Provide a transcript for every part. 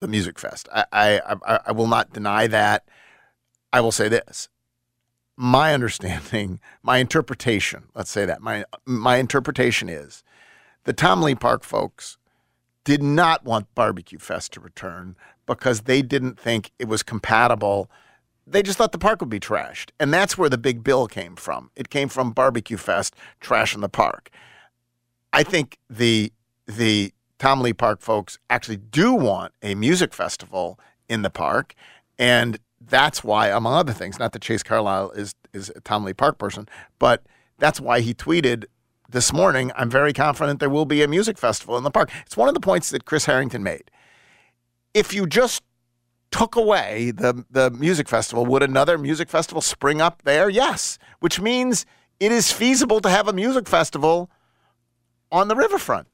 the Music Fest. I, I, I, will not deny that. I will say this. My understanding, my interpretation, let's say that, my, my interpretation is the Tom Lee Park folks did not want Barbecue Fest to return because they didn't think it was compatible. They just thought the park would be trashed. And that's where the big bill came from. It came from Barbecue Fest trashing the park. I think the the Tom Lee Park folks actually do want a music festival in the park. And that's why, among other things, not that Chase Carlisle is, is a Tom Lee Park person, but that's why he tweeted this morning, I'm very confident there will be a music festival in the park. It's one of the points that Chris Herrington made. If you just took away the, the music festival, would another music festival spring up there? Yes, which means it is feasible to have a music festival on the riverfront.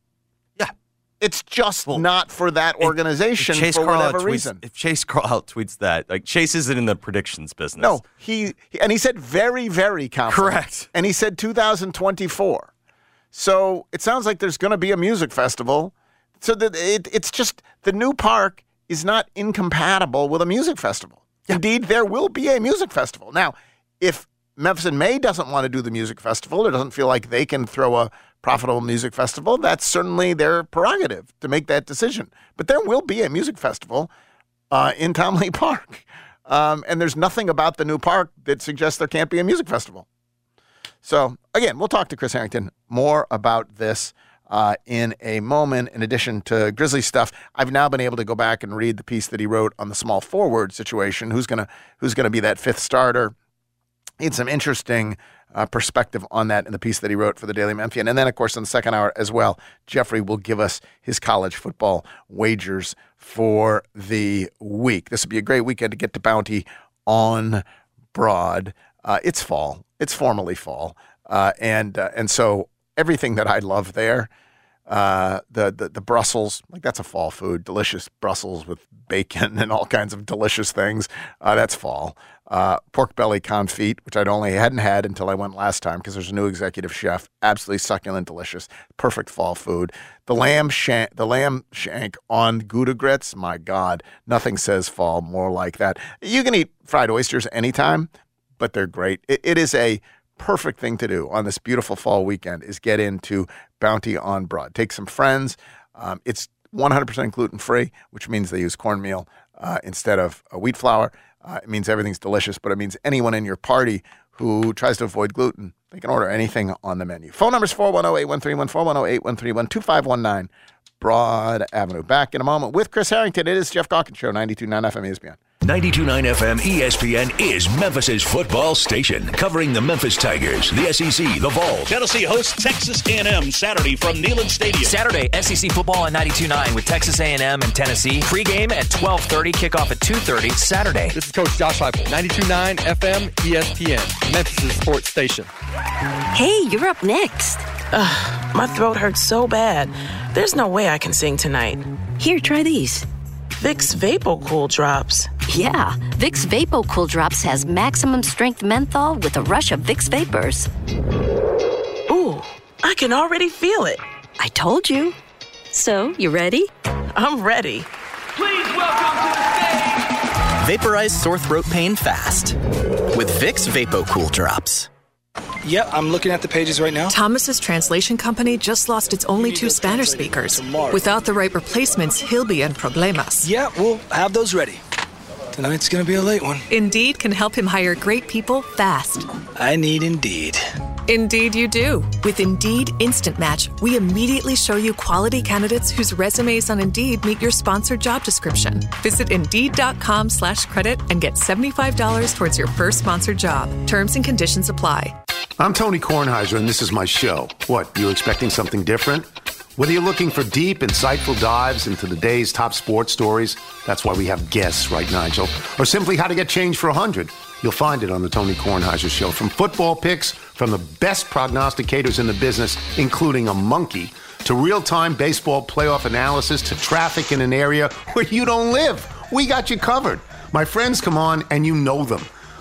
It's just well, not for that organization Chase for whatever tweets, reason. If Chase Carlisle tweets that, like Chase isn't in the predictions business. No, he and he said very, very confident. Correct. And he said 2024. So it sounds like there's going to be a music festival. So that it, it's just the new park is not incompatible with a music festival. Yeah. Indeed, there will be a music festival. Now, if Memphis in May doesn't want to do the music festival or doesn't feel like they can throw a profitable music festival, that's certainly their prerogative to make that decision. But there will be a music festival uh, in Tom Lee Park. Um, and there's nothing about the new park that suggests there can't be a music festival. So, again, we'll talk to Chris Herrington more about this uh, in a moment. In addition to Grizzly stuff, I've now been able to go back and read the piece that he wrote on the small forward situation. Who's gonna Who's gonna be that fifth starter? Had some interesting uh, perspective on that in the piece that he wrote for the Daily Memphian. And then, of course, in the second hour as well, Jeffrey will give us his college football wagers for the week. This would be a great weekend to get to Bounty on Broad. Uh, it's fall. It's formally fall, uh, and uh, and so everything that I love there. Uh, the, the the Brussels, like that's a fall food, delicious Brussels with bacon and all kinds of delicious things. Uh, that's fall uh, pork belly confit, which I'd only hadn't had until I went last time because there's a new executive chef. Absolutely succulent, delicious, perfect fall food. The lamb shank, the lamb shank on Gouda grits. My God, nothing says fall more like that. You can eat fried oysters anytime, but they're great. it, it is a perfect thing to do on this beautiful fall weekend. Is get into Bounty on Broad. Take some friends. Um, it's 100% gluten free, which means they use cornmeal uh, instead of wheat flour. Uh, it means everything's delicious, but it means anyone in your party who tries to avoid gluten, they can order anything on the menu. Phone number is 410 813 410 813 2519 Broad Avenue. Back in a moment with Chris Herrington. It is Jeff Calkins Show, 92.9 FM ESPN. 92.9 FM ESPN is Memphis's football station, covering the Memphis Tigers, the SEC, the Vols. Tennessee hosts Texas A&M Saturday from Neyland Stadium. Saturday, SEC football on 92.9 with Texas A&M and Tennessee. Pregame at 12:30, kickoff at 2:30 Saturday. This is Coach Josh Heupel, 92.9 FM ESPN, Memphis's sports station. Hey, you're up next. Ugh, my throat hurts so bad. There's no way I can sing tonight. Here, try these. Vicks VapoCool drops. Yeah, Vicks VapoCool drops has maximum strength menthol with a rush of Vicks vapors. Ooh, I can already feel it. I told you. So, you ready? I'm ready. Please welcome to the stage. Vaporize sore throat pain fast with Vicks VapoCool drops. Yep, I'm looking at the pages right now. Thomas's translation company just lost its only two Spanish speakers. Tomorrow. Without the right replacements, he'll be in problemas. Yeah, we'll have those ready. Tonight's gonna be a late one. Indeed can help him hire great people fast. I need Indeed. Indeed, you do. With Indeed Instant Match, we immediately show you quality candidates whose resumes on Indeed meet your sponsored job description. Visit Indeed.com slash credit and get $75 towards your first sponsored job. Terms and conditions apply. I'm Tony Kornheiser, and this is my show. What, you expecting something different? Whether you're looking for deep, insightful dives into the day's top sports stories, that's why we have guests, right, Nigel? Or simply how to get change for a 100, you'll find it on the Tony Kornheiser Show. From football picks from the best prognosticators in the business, including a monkey, to real time baseball playoff analysis, to traffic in an area where you don't live. We got you covered. My friends come on, and you know them.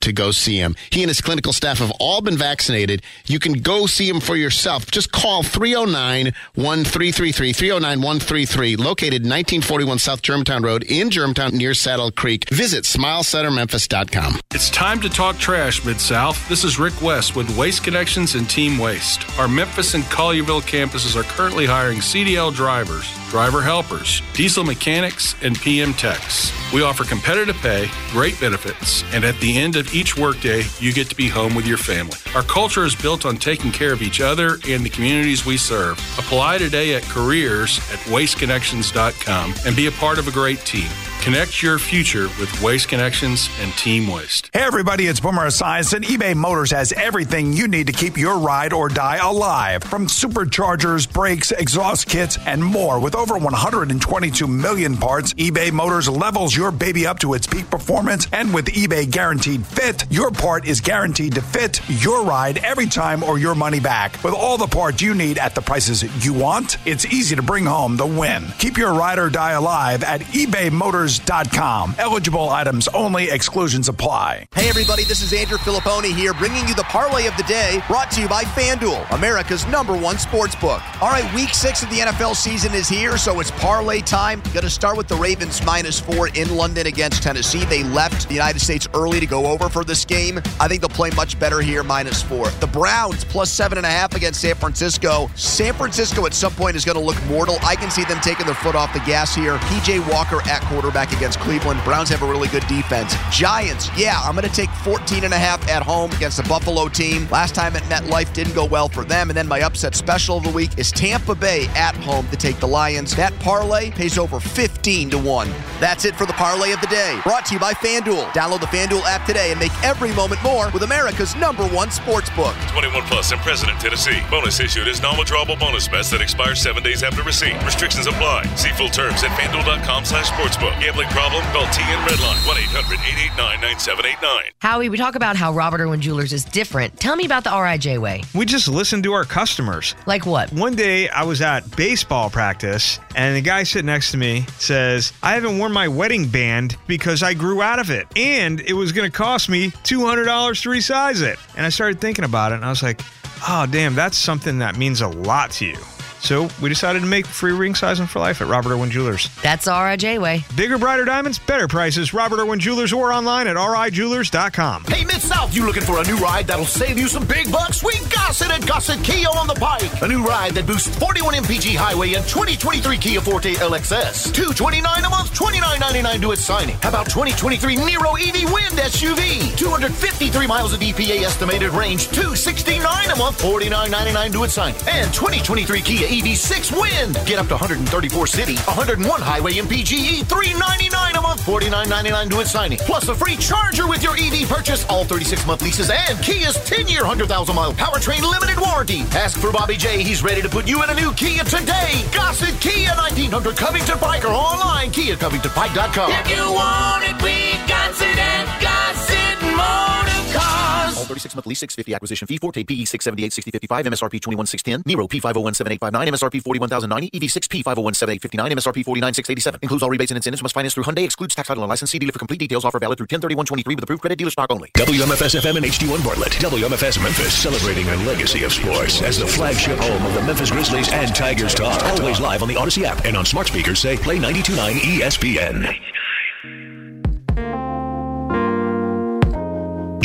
to go see him. He and his clinical staff have all been vaccinated. You can go see him for yourself. Just call 309 1333, 309 133, located 1941 South Germantown Road in Germantown near Saddle Creek. Visit smilecentermemphis.com. It's time to talk trash, Mid South. This is Rick West with Waste Connections and Team Waste. Our Memphis and Collierville campuses are currently hiring CDL drivers, driver helpers, diesel mechanics, and PM techs. We offer competitive pay, great benefits, and at the end of each workday, you get to be home with your family. Our culture is built on taking care of each other and the communities we serve. Apply today at careers at wasteconnections.com and be a part of a great team. Connect your future with Waste Connections and Team Waste. Hey everybody, it's Boomer Esiason. eBay Motors has everything you need to keep your ride or die alive. From superchargers, brakes, exhaust kits, and more. With over 122 million parts, eBay Motors levels your baby up to its peak performance. And with eBay Guaranteed Fit, your part is guaranteed to fit your ride every time or your money back. With all the parts you need at the prices you want, it's easy to bring home the win. Keep your ride or die alive at ebaymotors.com. Eligible items only, exclusions apply. Hey everybody, this is Andrew Filipponi here, bringing you the parlay of the day, brought to you by FanDuel, America's number one sports book. All right, week six of the NFL season is here, so it's parlay time. Going to start with the Ravens minus four in London against Tennessee. They left the United States early to go over for this game. I think they'll play much better here, minus four. The Browns plus seven and a half against San Francisco. San Francisco at some point is going to look mortal. I can see them taking their foot off the gas here. PJ Walker at quarterback against Cleveland. Browns have a really good defense. Giants, yeah, I'm going to take 14 and a half at home against the Buffalo team. Last time at MetLife didn't go well for them. And then my upset special of the week is Tampa Bay at home to take the Lions. That parlay pays over 15 to 1. That's it for the parlay of the day. Brought to you by FanDuel. Download the FanDuel app today and make every moment more with America's number one sports book. 21 plus and President, Tennessee. Bonus issued is non-withdrawable bonus bets that expire seven days after receipt. Restrictions apply. See full terms at fanduel.com slash sportsbook. Gambling problem? Call TN Redline 1-800-889-9789. Howie, we talk about how Robert Irwin Jewelers is different. Tell me about the RIJ way. We just listen to our customers. Like what? One day I was at baseball practice and the guy sitting next to me says, I haven't worn my wedding band because I grew out of it. And it was going to cost me $200 to resize it. And I started thinking about it and I was like, oh, damn, that's something that means a lot to you. So we decided to make free ring sizing for life at Robert Irwin Jewelers. That's RIJ way. Bigger, brighter diamonds, better prices. Robert Irwin Jewelers or online at rijewelers.com. Hey, Mid South, you looking for a new ride that'll save you some big bucks? We got it at Gossett Kia on the Pike. A new ride that boosts 41 mpg highway and 2023 Kia Forte LXS. 229 a month, 29.99 to its signing. How about 2023 Niro EV Wind SUV? 253 miles of EPA estimated range, 269 a month, 49.99 to its signing. And 2023 Kia EV6 Wind. Get up to 134 city, 101 highway MPGE, 399 a month, 49.99 to its signing. Plus a free charger with your EV purchase, all 36 month leases, and Kia's 10 year, 100,000 mile powertrain limited warranty. Ask for Bobby J. He's ready to put you in a new Kia today. Gossett Kia 1900 Covington Pike or online KiaCovingtonPike.com. If you want it, we got it All 36 month lease 650 acquisition fee. Forte PE 678 6055 MSRP 21610. Niro P501789 MSRP 41090 EV6 P501789 MSRP 49687. Includes all rebates and incentives. Must finance through Hyundai. Excludes tax title and license. See dealer for complete details. Offer valid through 103123 with approved credit dealer stock only. WMFS FM and HD1 Bartlett. WMFS Memphis celebrating a legacy of sports as the flagship home of the Memphis Grizzlies and Tigers talk. Always live on the Odyssey app and on smart speakers say play 929 ESPN.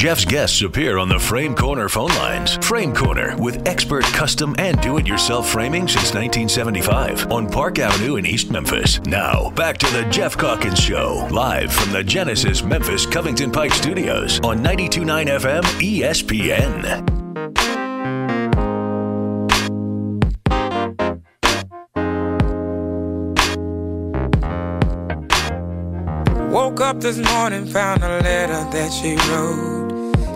Jeff's guests appear on the Frame Corner phone lines. Frame Corner with expert custom and do it yourself framing since 1975 on Park Avenue in East Memphis. Now, back to the Jeff Calkins Show, live from the Genesis Memphis Covington Pike Studios on 929 FM ESPN. Woke up this morning, found a letter that she wrote.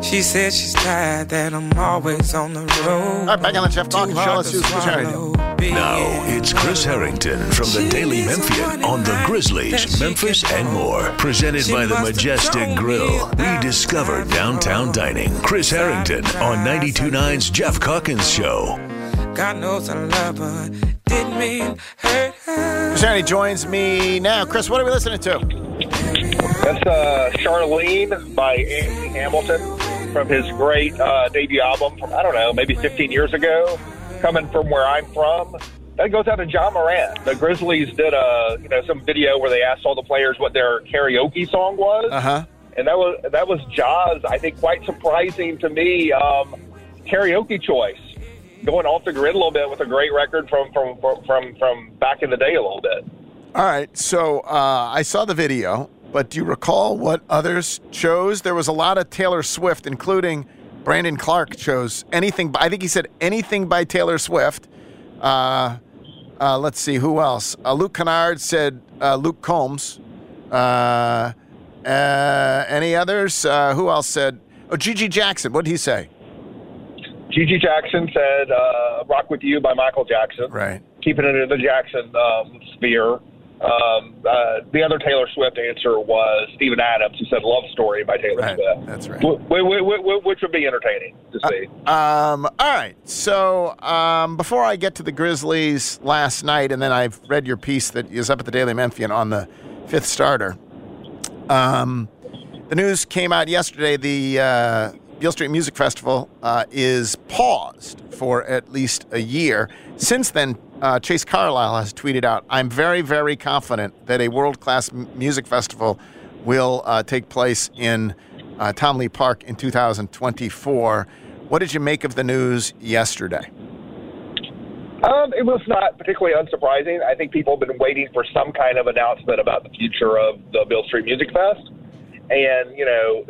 She said she's tired that I'm always on the road. All right, back on the Jeff Calkins Show. Let's do Chris Herrington. Now it's Chris Herrington from the Daily Memphian on the Grizzlies, Memphis, and more. Presented by the Majestic Grill. Rediscover downtown dining. Chris Herrington on 92.9's Jeff Calkins Show. God knows I love her. Didn't mean hurt her. Chris Herrington joins me now. Chris, what are we listening to? That's uh, Charlene by Anthony Hamilton from his great uh, debut album from, I don't know, maybe 15 years ago, coming from where I'm from. That goes out to Ja Morant. The Grizzlies did a, you know, some video where they asked all the players what their karaoke song was. Uh huh. And that was that was Ja's. I think quite surprising to me. Um, karaoke choice, going off the grid a little bit with a great record from from from from back in the day a little bit. All right. So uh, I saw the video, but do you recall what others chose? There was a lot of Taylor Swift, including Brandon Clarke chose anything. I think he said anything by Taylor Swift. Uh, uh, let's see who else. Uh, Luke Kennard said uh, Luke Combs. Uh, uh, any others? Uh, who else said? Oh, GG Jackson. What did he say? GG Jackson said uh, "Rock with You" by Michael Jackson. Right. Keeping it in the Jackson um, sphere. Um, uh, the other Taylor Swift answer was Steven Adams, who said "Love Story" by Taylor Right, Swift. That's right. Wh- wh- wh- which would be entertaining to see. Um, all right. So um, before I get to the Grizzlies last night, and then I've read your piece that is up at the Daily Memphian on the fifth starter. Um, the news came out yesterday. The uh, Beale Street Music Festival uh, is paused for at least a year. Since then, uh, Chase Carlisle has tweeted out, "I'm very, very confident that a world-class m- music festival will uh, take place in uh, Tom Lee Park in 2024." What did you make of the news yesterday? Um, it was not particularly unsurprising. I think people have been waiting for some kind of announcement about the future of the Beale Street Music Fest, and you know,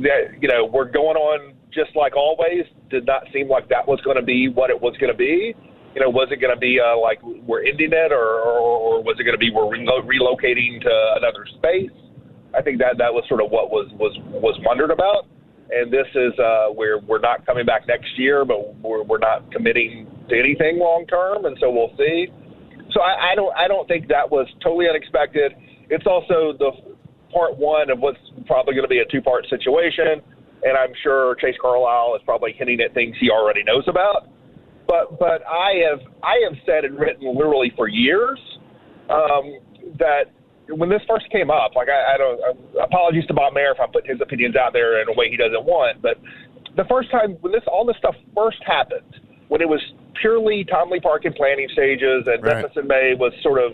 that you know, we're going on just like always. Did not seem like that was going to be what it was going to be. You know, was it going to be uh, like we're ending it, or, or, or was it going to be we're relo- relocating to another space? I think that that was sort of what was was was wondered about. And this is uh, where we're not coming back next year, but we're, we're not committing to anything long term, and so we'll see. So I, I don't I don't think that was totally unexpected. It's also the part one of what's probably going to be a two part situation, and I'm sure Chase Carlisle is probably hinting at things he already knows about. But but I have I have said and written literally for years um, that when this first came up, like I, I don't I, apologies to Bob Mehr if I'm putting his opinions out there in a way he doesn't want, but the first time when this all this stuff first happened, when it was purely Tom Lee Park in planning stages, and Right. Memphis in May was sort of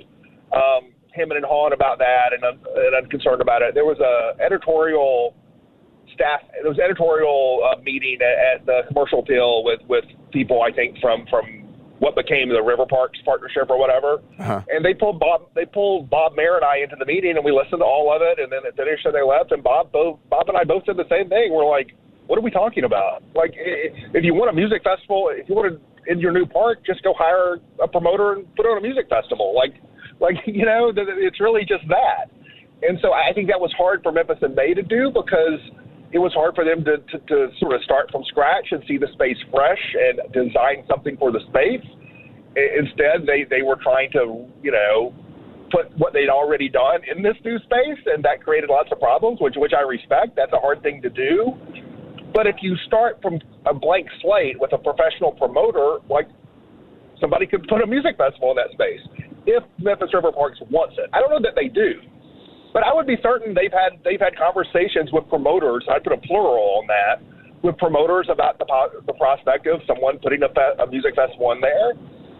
um, hemming and hawing about that and, un- and unconcerned about it. There was a editorial staff. There was editorial uh, meeting at, at the Commercial Appeal with with people I think from from what became the River Parks partnership or whatever. Uh-huh. And they pulled Bob. They pulled Bob Mehr and I into the meeting, and we listened to all of it. And then it finished, and they left. And Bob, both Bob and I both said the same thing. We're like, "What are we talking about? Like, if you want a music festival, if you want to in your new park, just go hire a promoter and put on a music festival. Like, like you know, it's really just that. And so I think that was hard for Memphis in May to do because it was hard for them to, to, to sort of start from scratch and see the space fresh and design something for the space. Instead, they, they were trying to, you know, put what they'd already done in this new space, and that created lots of problems, which which I respect. That's a hard thing to do. But if you start from a blank slate with a professional promoter, like somebody could put a music festival in that space if Memphis River Parks wants it. I don't know that they do, but I would be certain they've had they've had conversations with promoters. I'd put a plural on that with promoters about the the prospect of someone putting a, fe- a music festival in there.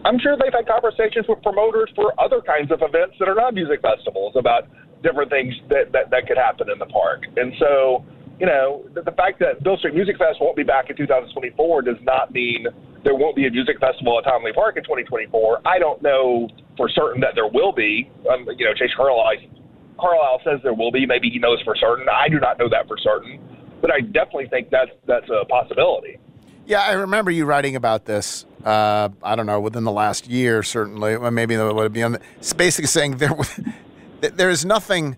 I'm sure they've had conversations with promoters for other kinds of events that are not music festivals about different things that, that, that could happen in the park. And so, you know, the, the fact that Beale Street Music Fest won't be back in 2024 does not mean there won't be a music festival at Tom Lee Park in 2024. I don't know for certain that there will be. Um, you know, Chase Carlisle, Carlisle says there will be. Maybe he knows for certain. I do not know that for certain, but I definitely think that's that's a possibility. Yeah, I remember you writing about this. Uh, I don't know within the last year, certainly. Well, maybe it would be on. The, it's basically saying there, there is nothing.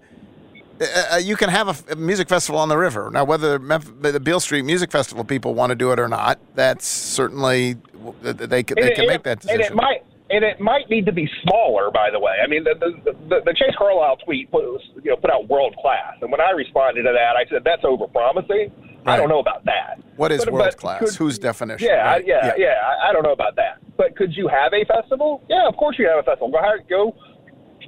Uh, you can have a, music festival on the river. Now, whether the Beale Street Music Festival people want to do it or not, that's certainly they can, they can it- make that decision. And it might and it might need to be smaller. By the way, I mean the the, the, the Chase Carlisle tweet put you know put out world class, and when I responded to that, I said that's over promising. I don't know about that. what is But- world but class? could- Whose definition? Yeah, Right. yeah, yeah, I, I don't know about that. But could you have a festival? Yeah, of course you have a festival. Go hire, go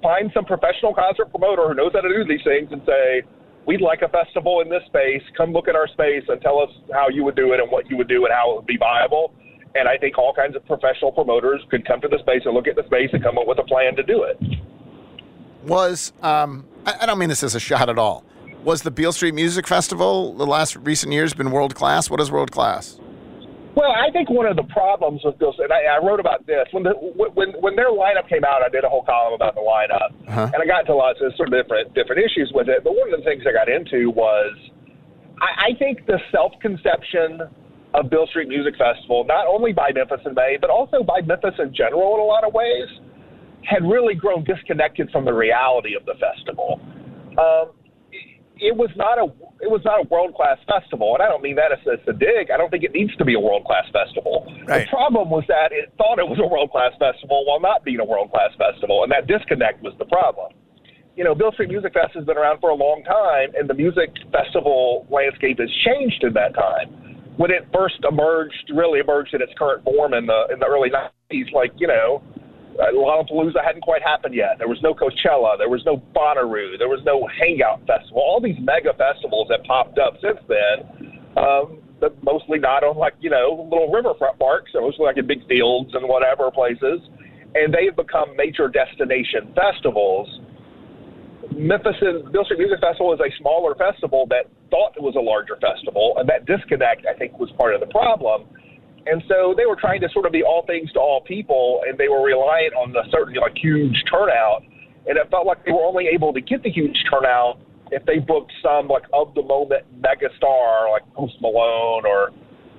find some professional concert promoter who knows how to do these things and say, we'd like a festival in this space. Come look at our space and tell us how you would do it and what you would do and how it would be viable. And I think all kinds of professional promoters could come to the space and look at the space and come up with a plan to do it. was um, I, don't mean this as a shot at all. Was the Beale Street Music Festival the last recent years been world class? What is world class? Well, I think one of the problems with this, and I, I wrote about this when the when when their lineup came out. I did a whole column about the lineup, Uh-huh. and I got into lots of sort of different different issues with it. But one of the things I got into was, I, I think the self conception of Beale Street Music Festival, not only by Memphis in May, but also by Memphis in general, in a lot of ways, had really grown disconnected from the reality of the festival. Um, it was not a it was not a world class festival, and I don't mean that as, as a dig. I don't think it needs to be a world class festival. The problem was that it thought it was a world class festival while not being a world class festival, and that disconnect was the problem. You know, Beale Street Music Fest has been around for a long time, and the music festival landscape has changed in that time. When it first emerged, really emerged in its current form in the in the early '90s, like you know, uh, Lollapalooza hadn't quite happened yet. There was no Coachella. There was no Bonnaroo. There was no Hangout Festival. All these mega festivals that popped up since then, um, but mostly not on like you know little riverfront parks. They're mostly like in big fields and whatever places, and they've become major destination festivals. Memphis Street Music Festival is a smaller festival that thought it was a larger festival, and that disconnect I think was part of the problem. And so they were trying to sort of be all things to all people, and they were reliant on the certain like huge turnout. And it felt like they were only able to get the huge turnout if they booked some like of the moment mega star like Post Malone or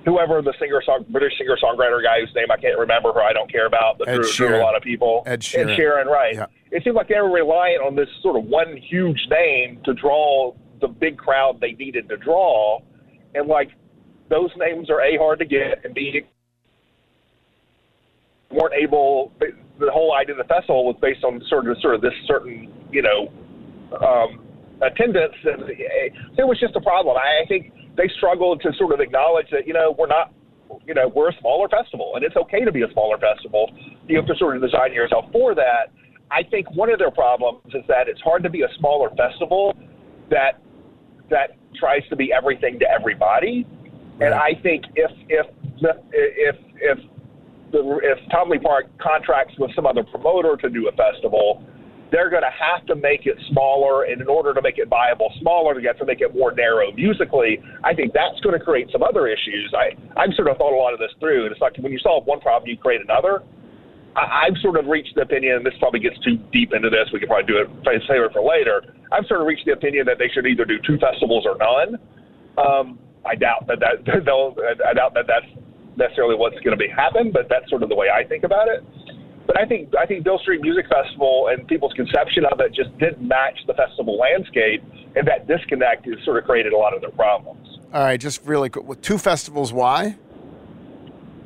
whoever the singer song British singer songwriter guy whose name I can't remember who I don't care about, but Ed drew, drew a lot of people. Ed Sheeran. Ed Sheeran, right? Yeah. It seemed like they were reliant on this sort of one huge name to draw the big crowd they needed to draw, and like those names are a hard to get and b weren't able. The whole idea of the festival was based on sort of sort of this certain you know um, attendance, and it was just a problem. I, I think they struggled to sort of acknowledge that you know we're not. You know, we're a smaller festival, and it's okay to be a smaller festival. You have to sort of design yourself for that. I think one of their problems is that it's hard to be a smaller festival that that tries to be everything to everybody. And I think if if if if the, if Tom Lee Park contracts with some other promoter to do a festival, they're going to have to make it smaller. And in order to make it viable, smaller, they have to make it more narrow musically. I think that's going to create some other issues. I I've sort of thought a lot of this through, and it's like when you solve one problem, you create another. I, I've sort of reached the opinion, and this probably gets too deep into this. We could probably do it, save it for later. I've sort of reached the opinion that they should either do two festivals or none. Um, I doubt that that they'll, I doubt that that's necessarily what's going to be happen, but that's sort of the way I think about it. But I think I think Beale Street Music Festival and people's conception of it just didn't match the festival landscape, and that disconnect has sort of created a lot of their problems. All right, just really quick. With two festivals, why?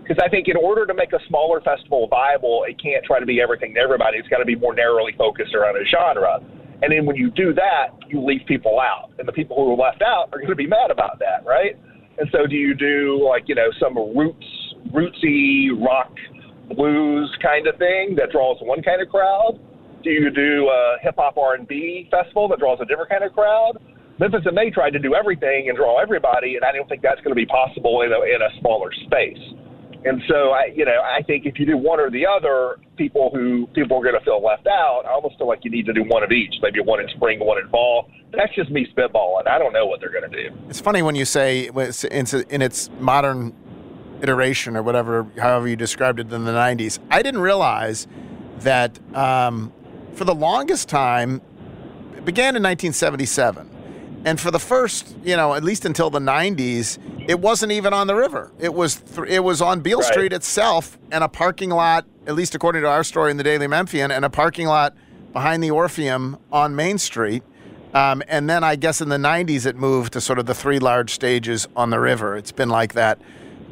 Because I think in order to make a smaller festival viable, it can't try to be everything to everybody. It's got to be more narrowly focused around a genre. And then when you do that, you leave people out, and the people who are left out are going to be mad about that, right? And so, do you do like you know some roots, rootsy rock, blues kind of thing that draws one kind of crowd? Do you do uh, a hip hop R and B festival that draws a different kind of crowd? Memphis in May tried to do everything and draw everybody, and I don't think that's going to be possible in a, in a smaller space. And so, I, you know, I think if you do one or the other, people who people are going to feel left out. I almost feel like you need to do one of each, maybe one in spring, one in fall. That's just me spitballing. I don't know what they're going to do. It's funny when you say in its modern iteration or whatever, however you described it in the 90s. I didn't realize that um, for the longest time, it began in 1977. And for the first, you know, at least until the 90s, it wasn't even on the river. It was th- it was on Beale Right. Street itself and a parking lot, at least according to our story in the Daily Memphian, and a parking lot behind the Orpheum on Main Street. Um, and then I guess in the 90s, it moved to sort of the three large stages on the river. It's been like that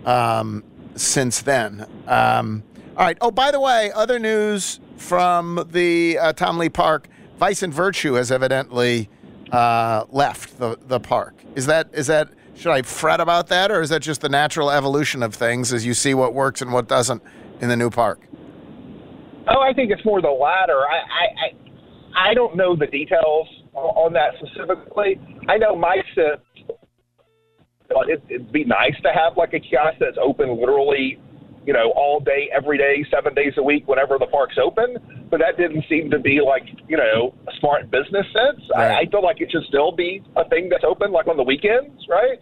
um, since then. Um, all right. Oh, by the way, other news from the uh, Tom Lee Park Vice and Virtue has evidently uh, left the, the park. Is that is that should I fret about that, or is that just the natural evolution of things as you see what works and what doesn't in the new park? Oh, I think it's more the latter. I I, I, I don't know the details on that specifically. I know my sense. It, it'd be nice to have like a kiosk that's open literally, you know, all day, every day, seven days a week, whenever the park's open. But that didn't seem to be like, you know, a smart business sense. I, I feel like it should still be a thing that's open like on the weekends, right?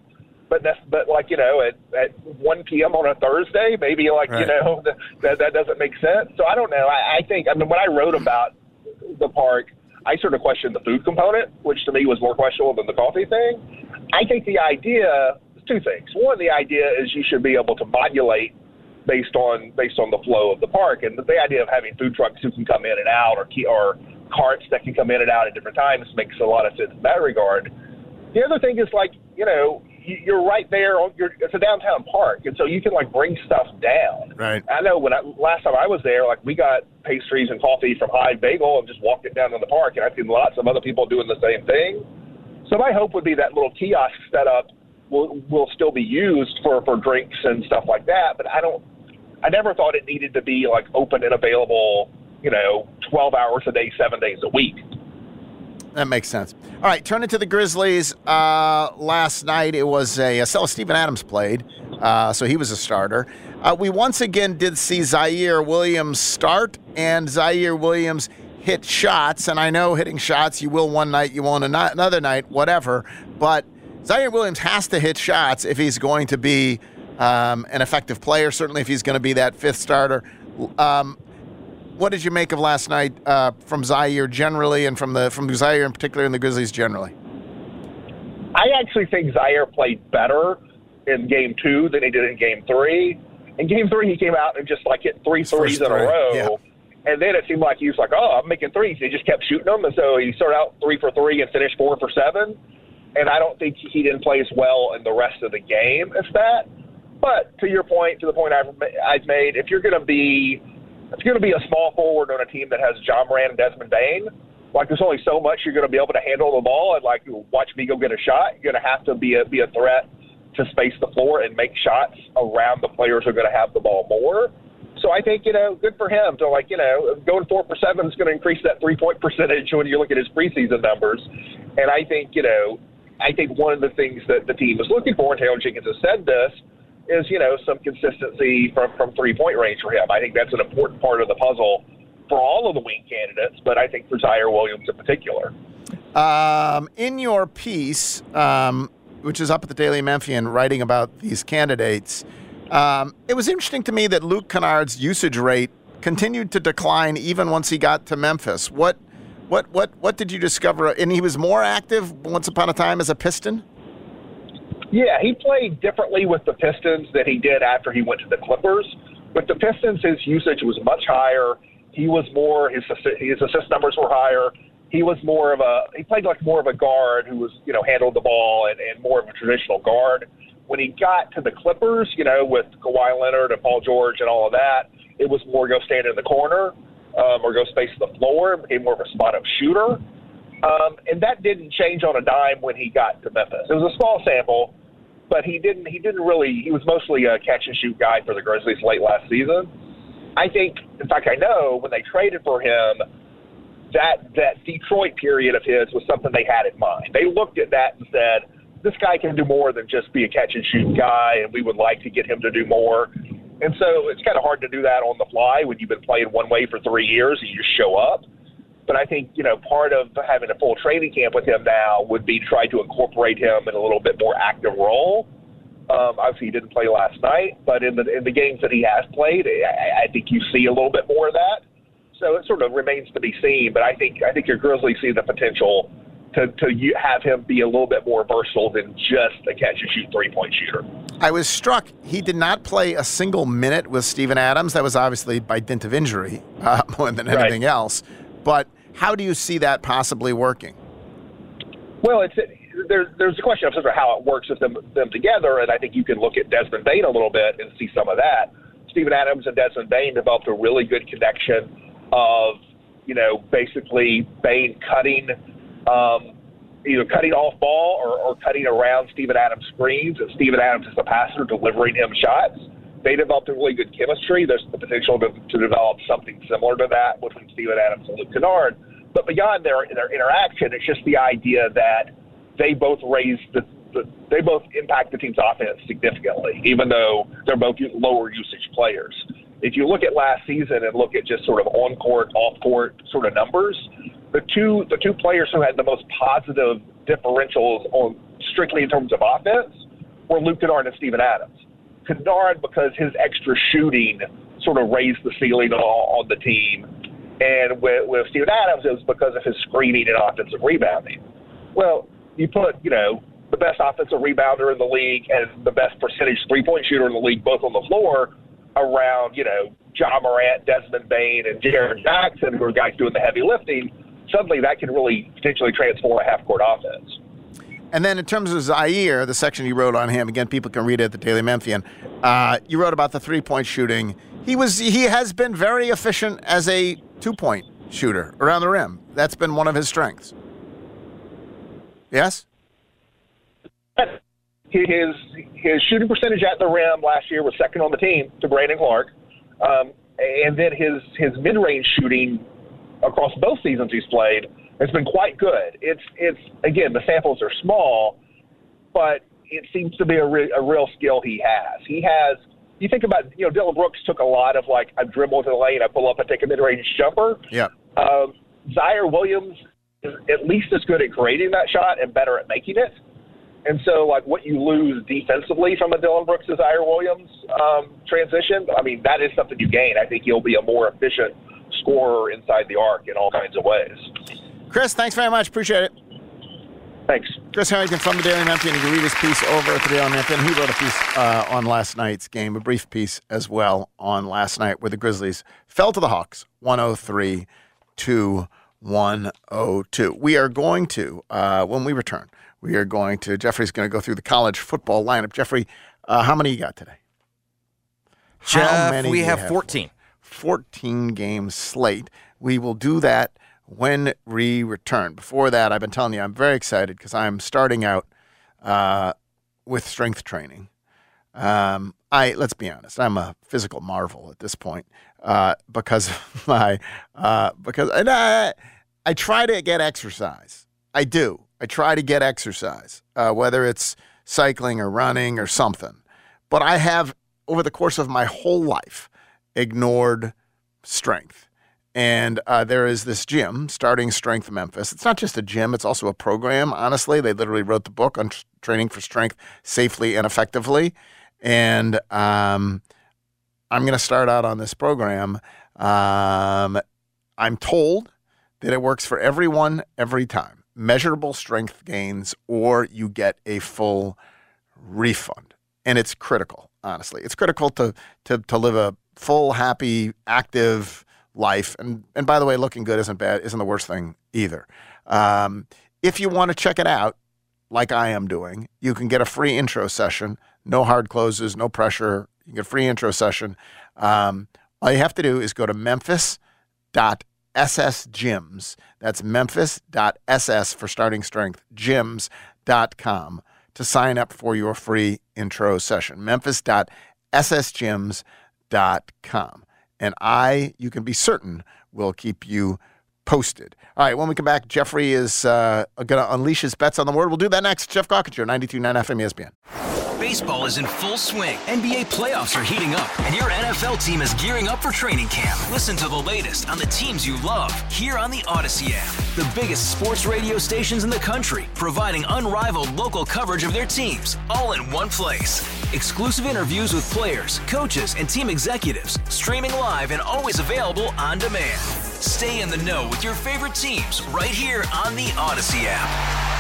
But that's, but like you know at at 1 p.m. on a Thursday, maybe like you Right. know that that doesn't make sense. So I don't know. I, I think I mean when I wrote about the park, I sort of questioned the food component, which to me was more questionable than the coffee thing. I think the idea two things. One, the idea is you should be able to modulate based on based on the flow of the park, and the, the idea of having food trucks who can come in and out, or key, or carts that can come in and out at different times makes a lot of sense in that regard. The other thing is like you know you- you're right there. On, you're, it's a downtown park, and so you can like bring stuff down. Right. I know when I, last time I was there, like we got pastries and coffee from Hyde Bagel and just walked it down in the park, and I've seen lots of other people doing the same thing. So my hope would be that little kiosk setup will will still be used for for drinks and stuff like that. But I don't. I never thought it needed to be like open and available. You know, 12 hours a day, seven days a week. That makes sense. All right, turning to the Grizzlies. Uh, last night it was a, a Steven Adams played, uh, so he was a starter. Uh, we once again did see Ziaire Williams start, and Ziaire Williams hit shots. And I know hitting shots, you will one night, you won't another night, whatever. But Ziaire Williams has to hit shots if he's going to be um, an effective player. Certainly, if he's going to be that fifth starter. Um, what did you make of last night uh, from Ziaire generally, and from the from Ziaire in particular, and the Grizzlies generally? I actually think Ziaire played better in game two than he did in game three. In game three, he came out and just like hit three three threes in a row. yeah. And then it seemed like he was like, oh, I'm making threes. He just kept shooting them. And so he started out three for three and finished four for seven. And I don't think he didn't play as well in the rest of the game as that. But to your point, to the point I've, I've made, if you're going to be if you're going to be a small forward on a team that has Ja Morant and Desmond Bane, like there's only so much you're going to be able to handle the ball. And like watch me go get a shot, you're going to have to be a be a threat to space the floor and make shots around the players who are going to have the ball more. So I think you know, good for him to like you know going four for seven is going to increase that three point percentage when you look at his preseason numbers. And I think you know, I think one of the things that the team is looking for, and Taylor Jenkins has said this, is you know some consistency from from three point range for him. I think that's an important part of the puzzle for all of the wing candidates, but I think for Ziaire Williams in particular. Um, in your piece, um, which is up at the Daily Memphian, writing about these candidates, um, it was interesting to me that Luke Kennard's usage rate continued to decline even once he got to Memphis. What, what, what, what did you discover? And he was more active once upon a time as a Piston. Yeah, he played differently with the Pistons than he did after he went to the Clippers. With the Pistons, his usage was much higher. He was more his his assist numbers were higher. He was more of a he played like more of a guard who was you know handled the ball and, and more of a traditional guard. When he got to the Clippers, you know, with Kawhi Leonard and Paul George and all of that, it was more go stand in the corner um, or go space the floor. Became more of a spot up shooter. Um, and that didn't change on a dime when he got to Memphis. It was a small sample, but he didn't he didn't really he was mostly a catch and shoot guy for the Grizzlies late last season. I think, in fact, I know when they traded for him, that that Detroit period of his was something they had in mind. They looked at that and said, "This guy can do more than just be a catch and shoot guy, and we would like to get him to do more." And so it's kind of hard to do that on the fly when you've been playing one way for three years and you just show up. But I think you know part of having a full training camp with him now would be try to incorporate him in a little bit more active role. Um, obviously, he didn't play last night, but in the in the games that he has played, I, I think you see a little bit more of that. So it sort of remains to be seen. But I think I think your Grizzlies see the potential to to you- have him be a little bit more versatile than just a catch and shoot three point shooter. I was struck he did not play a single minute with Steven Adams. That was obviously by dint of injury uh, more than Right. anything else. But how do you see that possibly working? Well, it's there's there's a question of sort of how it works with them them together, and I think you can look at Desmond Bane a little bit and see some of that. Steven Adams and Desmond Bane developed a really good connection of you know basically Bane cutting um, either cutting off ball or, or cutting around Steven Adams screens, and Steven Adams is the passer delivering him shots. They developed a really good chemistry. There's the potential to, to develop something similar to that between Steven Adams and Luke Kennard. But beyond their their interaction, it's just the idea that they both raise the, the they both impact the team's offense significantly, even though they're both lower usage players. If you look at last season and look at just sort of on court, off court sort of numbers, the two the two players who had the most positive differentials on strictly in terms of offense were Luke Kennard and Steven Adams. Kennard because his extra shooting sort of raised the ceiling on, on the team, and with, with Steven Adams it was because of his screening and offensive rebounding. Well, you put you know the best offensive rebounder in the league and the best percentage three point shooter in the league both on the floor around you know Ja Morant, Desmond Bane, and Jaren Jackson, who are guys doing the heavy lifting suddenly that can really potentially transform a half court offense. And then in terms of Ziaire, the section you wrote on him, again, people can read it at the Daily Memphian. Uh, you wrote about the three point shooting. He was he has been very efficient as a two point shooter around the rim. That's been one of his strengths. Yes. His his shooting percentage at the rim last year was second on the team to Brandon Clarke, um, and then his his mid range shooting across both seasons he's played has been quite good. It's it's again the samples are small, but it seems to be a, re- a real skill he has. He has. You think about you know Dillon Brooks took a lot of like I dribble into the lane, I pull up, I take a mid range jumper. Yeah. Um, Ziaire Williams is at least as good at creating that shot and better at making it. And so, like what you lose defensively from a Dillon Brooks to Ziaire Williams um, transition, I mean that is something you gain. I think he'll be a more efficient scorer inside the arc in all kinds of ways. Chris, thanks very much. Appreciate it. Thanks. Chris Herrington from the Daily Memphian. You can read his piece over at the Daily Memphian. He wrote a piece uh, on last night's game, a brief piece as well on last night where the Grizzlies fell to the Hawks 103 to 102. We are going to, uh, when we return, we are going to, Jeffrey's going to go through the college football lineup. Jeffrey, uh, how many you got today? Jeff, we have, have 14. 14 game slate. We will do that when we return. Before that, I've been telling you I'm very excited because I'm starting out uh, with strength training. Um, I let's be honest, I'm a physical marvel at this point uh, because my uh, because and I I try to get exercise. I do. I try to get exercise, uh, whether it's cycling or running or something. But I have over the course of my whole life ignored strength. And uh, there is this gym, Starting Strength Memphis. It's not just a gym, it's also a program, honestly. They literally wrote the book on training for strength safely and effectively. And um, I'm going to start out on this program. Um, I'm told that it works for everyone every time measurable strength gains, or you get a full refund. And it's critical, honestly. It's critical to, to, to live a full, happy, active life. And and by the way, looking good isn't bad, isn't the worst thing either. Um, if you want to check it out, like I am doing, you can get a free intro session. No hard closes, no pressure. You get a free intro session. Um, all you have to do is go to memphis.ssgyms. That's memphis.ss for starting strength, gyms.com to sign up for your free intro session. Memphis.ssgyms.com com. And I, you can be certain, will keep you posted. All right, when we come back, Jeffrey is uh, going to unleash his bets on the word. We'll do that next. Jeff Gawkinger, 92.9 FM ESPN. Baseball is in full swing. NBA playoffs are heating up, and your NFL team is gearing up for training camp. Listen to the latest on the teams you love here on the Odyssey app. The biggest sports radio stations in the country, providing unrivaled local coverage of their teams, all in one place. Exclusive interviews with players, coaches, and team executives, streaming live and always available on demand. Stay in the know with your favorite teams right here on the Odyssey app.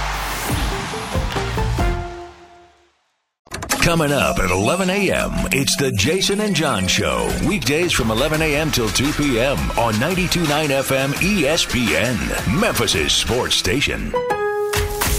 Coming up at 11 a.m., it's the Jason and John Show. Weekdays from 11 a.m. till 2 p.m. on 92.9 FM ESPN, Memphis' sports station.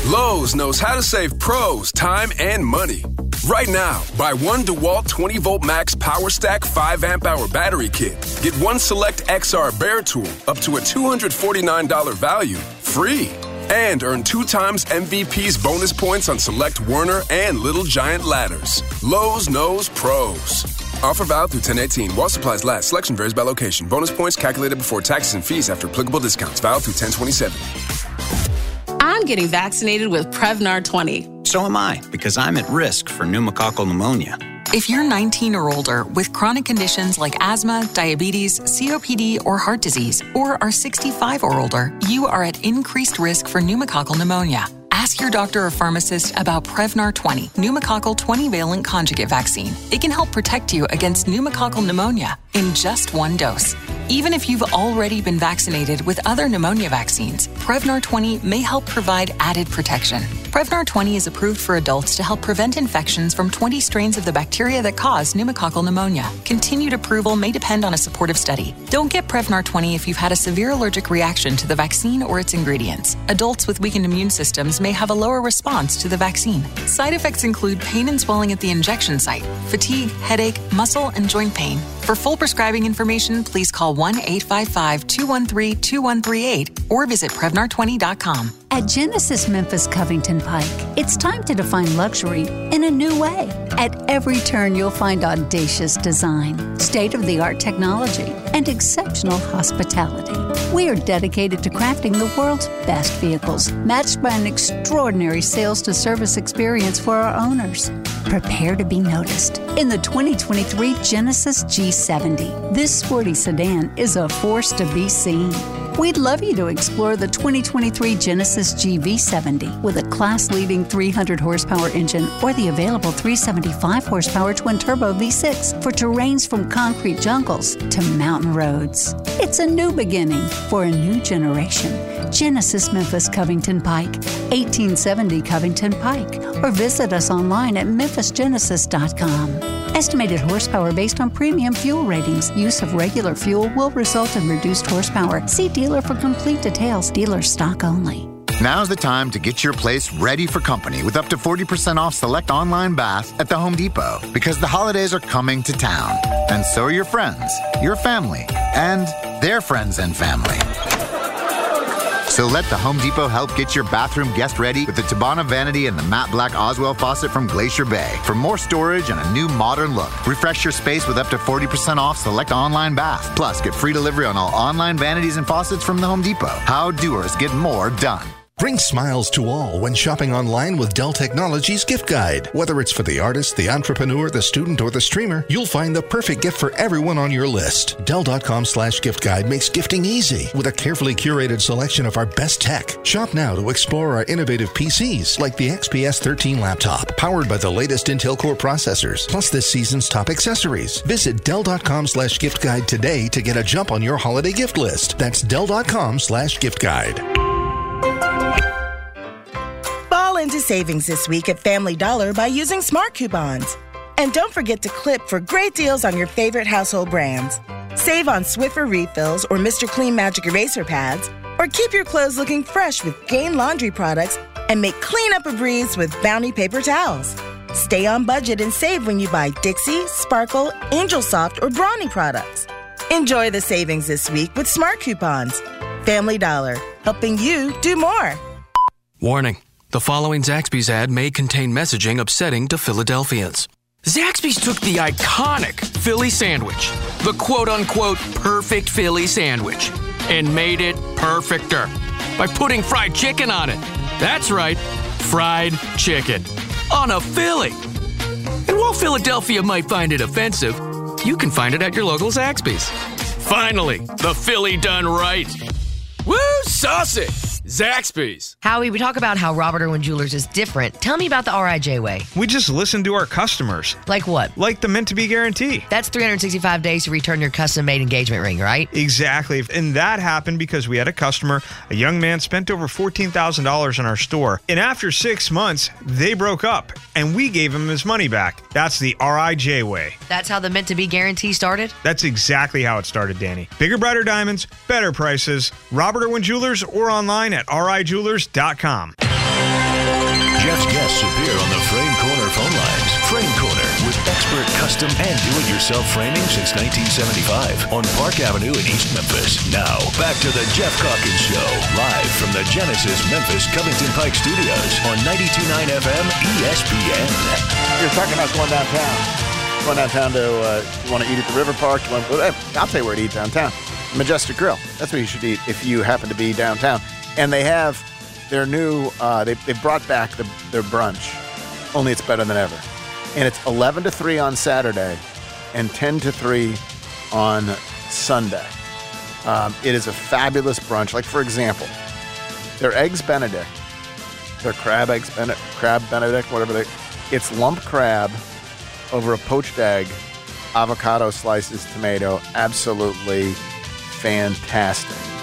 Lowe's knows how to save pros time and money. Right now, buy one DeWalt 20 volt max power stack 5 amp hour battery kit. Get one select XR bare tool up to a $249 value free. And earn two times MVP's bonus points on select Werner and Little Giant ladders. Lowe's knows pros. Offer valid through 1018 while supplies last. Selection varies by location. Bonus points calculated before taxes and fees after applicable discounts. Valid through 1027. I'm getting vaccinated with Prevnar 20. So am I, because I'm at risk for pneumococcal pneumonia. If you're 19 or older with chronic conditions like asthma, diabetes, COPD, or heart disease, or are 65 or older, you are at increased risk for pneumococcal pneumonia. Ask your doctor or pharmacist about Prevnar 20, pneumococcal 20 valent conjugate vaccine. It can help protect you against pneumococcal pneumonia in just one dose. Even if you've already been vaccinated with other pneumonia vaccines, Prevnar 20 may help provide added protection. Prevnar 20 is approved for adults to help prevent infections from 20 strains of the bacteria that cause pneumococcal pneumonia. Continued approval may depend on a supportive study. Don't get Prevnar 20 if you've had a severe allergic reaction to the vaccine or its ingredients. Adults with weakened immune systems may have a lower response to the vaccine. Side effects include pain and swelling at the injection site, fatigue, headache, muscle, and joint pain. For full prescribing information, please call 1 855 213 2138 or visit Prevnar20.com. At Genesis Memphis Covington Pike, it's time to define luxury in a new way. At every turn, you'll find audacious design, state of the art technology, and exceptional hospitality. We are dedicated to crafting the world's best vehicles, matched by an extraordinary sales to service experience for our owners. Prepare to be noticed in the 2023 Genesis G70. This sporty sedan is a force to be seen. We'd love you to explore the 2023 Genesis GV70 with a class leading 300 horsepower engine or the available 375 horsepower twin turbo V6 for terrains from concrete jungles to mountain roads. It's a new beginning for a new generation. Genesis Memphis Covington Pike, 1870 Covington Pike, or visit us online at memphisgenesis.com. Estimated horsepower based on premium fuel ratings. Use of regular fuel will result in reduced horsepower. See dealer for complete details. Dealer stock only. Now's the time to get your place ready for company with up to 40% off select online bath at the Home Depot because the holidays are coming to town. And so are your friends, your family, and their friends and family. So let the Home Depot help get your bathroom guest ready with the Tabana vanity and the matte black Oswell faucet from Glacier Bay. For more storage and a new modern look, refresh your space with up to 40% off select online bath. Plus, get free delivery on all online vanities and faucets from the Home Depot. How doers get more done. Bring smiles to all when shopping online with Dell Technologies Gift Guide. Whether it's for the artist, the entrepreneur, the student, or the streamer, you'll find the perfect gift for everyone on your list. Dell.com slash gift guide makes gifting easy with a carefully curated selection of our best tech. Shop now to explore our innovative PCs like the XPS 13 laptop, powered by the latest Intel Core processors, plus this season's top accessories. Visit Dell.com slash gift guide today to get a jump on your holiday gift list. That's Dell.com slash gift guide. Into savings this week at Family Dollar by using Smart Coupons. And don't forget to clip for great deals on your favorite household brands. Save on Swiffer refills or Mr. Clean Magic Eraser pads, or keep your clothes looking fresh with Gain Laundry products and make cleanup a breeze with Bounty paper towels. Stay on budget and save when you buy Dixie, Sparkle, Angel Soft, or Brawny products. Enjoy the savings this week with Smart Coupons. Family Dollar, helping you do more. Warning the following Zaxby's ad may contain messaging upsetting to Philadelphians. Zaxby's took the iconic Philly sandwich, the quote unquote perfect Philly sandwich, and made it perfecter by putting fried chicken on it. That's right, fried chicken on a Philly. And while Philadelphia might find it offensive, you can find it at your local Zaxby's. Finally, the Philly done right. Woo, saucy! Zaxby's. Howie, we talk about how Robert Irwin Jewelers is different. Tell me about the RIJ way. We just listen to our customers. Like what? Like the meant to be guarantee. That's 365 days to return your custom made engagement ring, right? Exactly. And that happened because we had a customer, a young man, spent over $14,000 in our store. And after six months, they broke up and we gave him his money back. That's the RIJ way. That's how the meant to be guarantee started? That's exactly how it started, Danny. Bigger, brighter diamonds, better prices. Robert Irwin Jewelers or online at rijewelers.com. Jeff's guests appear on the Frame Corner phone lines. Frame Corner with expert custom and do-it-yourself framing since 1975 on Park Avenue in East Memphis. Now, back to the Jeff Calkins Show, live from the Genesis Memphis Covington Pike Studios on 92.9 FM ESPN. You're talking about going downtown. Going downtown to, uh, you want to eat at the River Park? You want, I'll tell you where to eat downtown. Majestic Grill. That's where you should eat if you happen to be downtown. And they have their new, uh, they, they brought back the, their brunch, only it's better than ever. And it's 11 to 3 on Saturday and 10 to 3 on Sunday. Um, it is a fabulous brunch. Like, for example, their eggs Benedict, their crab eggs Benedict, crab Benedict, whatever they, it's lump crab over a poached egg, avocado slices, tomato. Absolutely fantastic.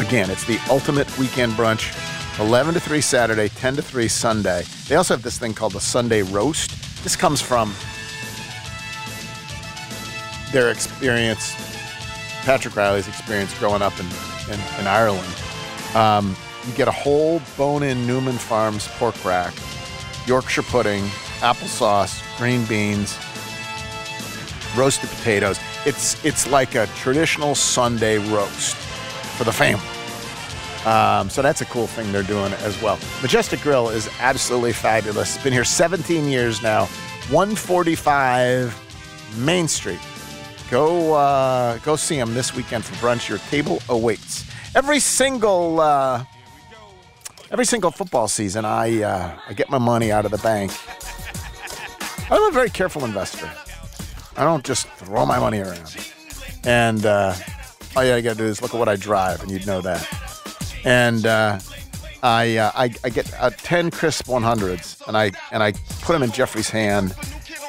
Again, it's the ultimate weekend brunch. 11 to 3 Saturday, 10 to 3 Sunday. They also have this thing called the Sunday roast. This comes from their experience, Patrick Riley's experience growing up in, in, in Ireland. Um, you get a whole bone in Newman Farms pork rack, Yorkshire pudding, applesauce, green beans, roasted potatoes. It's, it's like a traditional Sunday roast for the family. Um, so that's a cool thing they're doing as well. Majestic Grill is absolutely fabulous. Been here 17 years now. 145 Main Street. Go uh, go see them this weekend for brunch. Your table awaits. Every single uh, every single football season, I uh, I get my money out of the bank. I'm a very careful investor. I don't just throw my money around. And uh, all you gotta do is look at what I drive, and you'd know that. And uh, I, uh, I I get uh, ten crisp 100s, and I and I put them in Jeffrey's hand,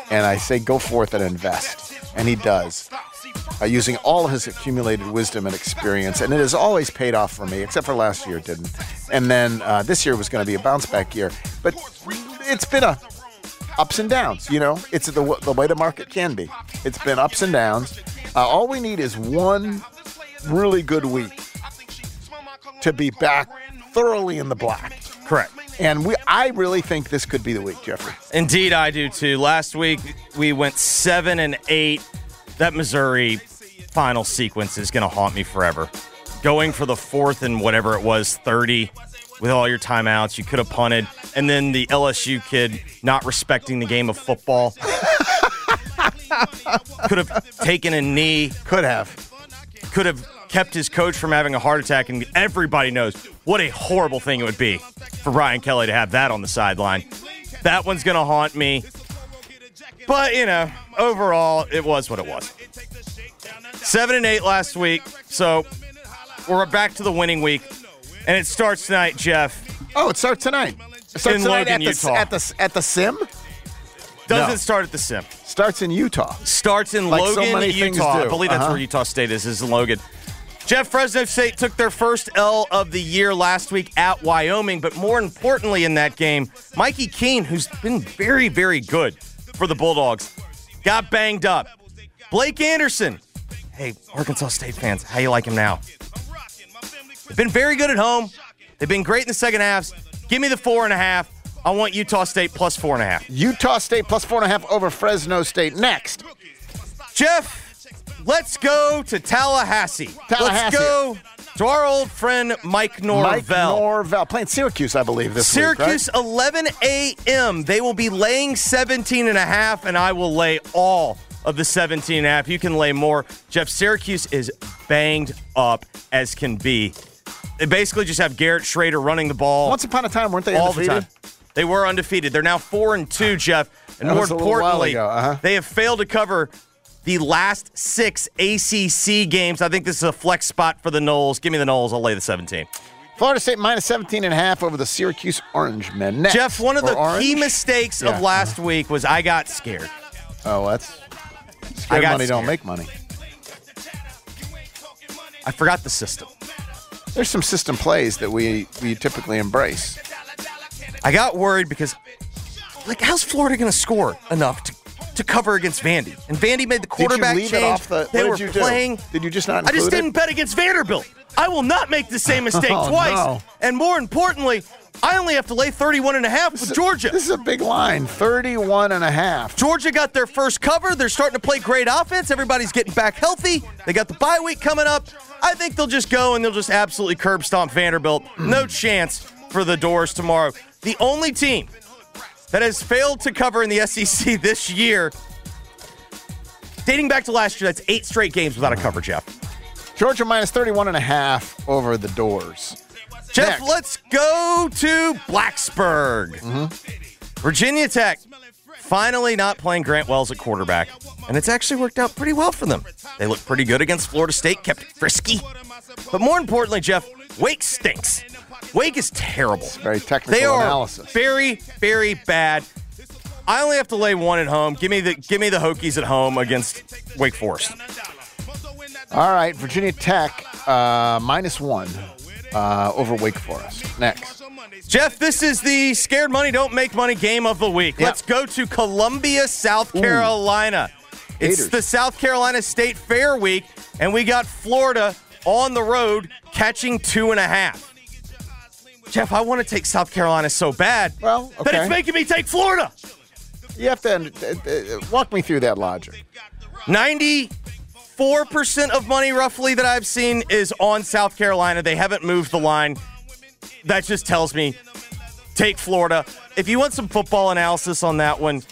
and I say, "Go forth and invest," and he does. Uh, using all his accumulated wisdom and experience, and it has always paid off for me, except for last year it didn't. And then uh, this year was going to be a bounce back year, but it's been a ups and downs. You know, it's the the way the market can be. It's been ups and downs. Uh, all we need is one really good week to be back thoroughly in the black. Correct. And we, I really think this could be the week, Jeffrey. Indeed, I do too. Last week we went seven and eight. That Missouri final sequence is going to haunt me forever. Going for the fourth and whatever it was, 30 with all your timeouts. You could have punted. And then the LSU kid not respecting the game of football. could have taken a knee. Could have. Could have kept his coach from having a heart attack. And everybody knows what a horrible thing it would be for Brian Kelly to have that on the sideline. That one's going to haunt me. But, you know, overall, it was what it was. Seven and eight last week. So we're back to the winning week. And it starts tonight, Jeff. Oh, it starts tonight. It starts in tonight Logan, at the, Utah. at the at the Sim. Doesn't No. start at the Sim. Starts in Utah. Starts in Like so Logan, things Utah. I believe that's Uh-huh. where Utah State is, is in Logan. Jeff Fresno State took their first L of the year last week at Wyoming, but more importantly in that game, Mikey Keene, who's been very, very good for the Bulldogs, got banged up. Blake Anderson, hey, Arkansas State fans, how you like him now? They've been very good at home. They've been great in the second halves. Give me the four and a half. I want Utah State plus four and a half. Utah State plus four and a half over Fresno State. Next, Jeff, let's go to Tallahassee. Tallahassee. Let's go to our old friend Mike Norvell. Mike Norvell playing Syracuse, I believe this week. Syracuse, week. 11 a.m. They will be laying 17 and a half, and I will lay all of the 17 and a half. You can lay more. Jeff, Syracuse is banged up as can be. They basically just have Garrett Shrader running the ball. Once upon a time, weren't they all undefeated? the time. They were undefeated. They're now four and two, Jeff. And That more was a little while importantly, uh-huh. they have failed to cover the last six ACC games. I think this is a flex spot for the Noles. Give me the Noles. I'll lay the 17. Florida State minus 17 and a half over the Syracuse Orange men. Next. Jeff, one of the Orange? key mistakes Yeah. of last week was I got scared. Oh, that's I scared got money don't make money. I forgot the system. There's some system plays that we we typically embrace. I got worried because, like, how's Florida going to score enough to, to cover against Vandy? And Vandy made the quarterback did change. the? they were you do? playing. Did you just not? I just it? didn't bet against Vanderbilt. I will not make the same mistake Oh, twice. no. And more importantly, I only have to lay 31 and a half with Georgia. This is a big line 31 and a half. Georgia got their first cover. They're starting to play great offense. Everybody's getting back healthy. They got the bye week coming up. I think they'll just go and they'll just absolutely curb stomp Vanderbilt. No chance for the Dores tomorrow. The only team that has failed to cover in the SEC this year, dating back to last year, that's eight straight games without a cover, Jeff. Georgia minus 31 and a half over the Dores. Jeff, Next. let's go to Blacksburg. Mm-hmm. Virginia Tech finally not playing Grant Wells at quarterback, and it's actually worked out pretty well for them. They look pretty good against Florida State, kept it frisky. But more importantly, Jeff, Wake stinks. Wake is terrible. Very technical They are analysis. very, very bad. I only have to lay one at home. Give me the give me the Hokies at home against Wake Forest. All right, Virginia Tech uh, minus one uh, over Wake Forest. Next. Jeff, this is the scared money don't make money game of the week. Yeah. Let's go to Columbia, South Carolina. It's Gators. the South Carolina State Fair week, and we got Florida on the road catching two and a half. Jeff, I want to take South Carolina so bad Well, that okay. it's making me take Florida. You have to uh, uh, walk me through that logic. 94% of money, roughly, that I've seen is on South Carolina. They haven't moved the line. That just tells me take Florida. If you want some football analysis on that one,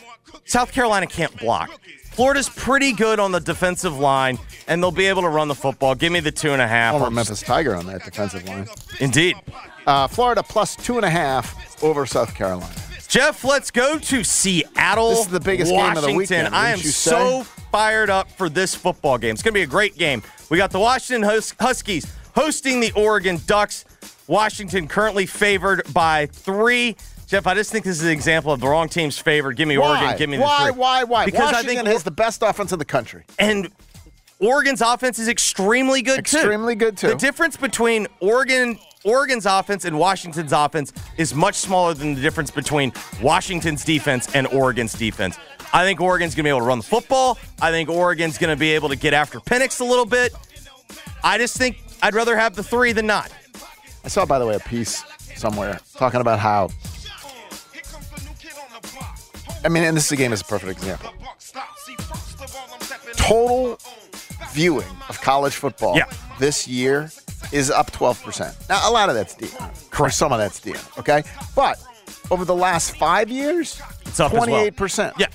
South Carolina can't block. Florida's pretty good on the defensive line, and they'll be able to run the football. Give me the two and a half. Former Memphis Tiger on that defensive line. Indeed. Uh, Florida plus two and a half over South Carolina. Jeff, let's go to Seattle. This is the biggest game of the Washington. weekend, I am wouldn't you say? so fired up for this football game. It's going to be a great game. We got the Washington Hus- Huskies hosting the Oregon Ducks. Washington currently favored by three. Jeff, I just think this is an example of the wrong team's favored. Give me Why? Oregon. Give me the why? three. Why? Why? Because Washington I think has the best offense in the country. and Oregon's offense is extremely good too. Extremely good, too. The difference between Oregon Oregon's offense and Washington's offense is much smaller than the difference between Washington's defense and Oregon's defense. I think Oregon's going to be able to run the football. I think Oregon's going to be able to get after Penix a little bit. I just think I'd rather have the three than not. I saw, by the way, a piece somewhere talking about how. I mean, and this is a game is a perfect example. Total viewing of college football Yeah. this year is up 12%. Now, a lot of that's Deion. Correct. Some of that's Deion, okay? But over the last five years, It's up as well. 28%. Yeah.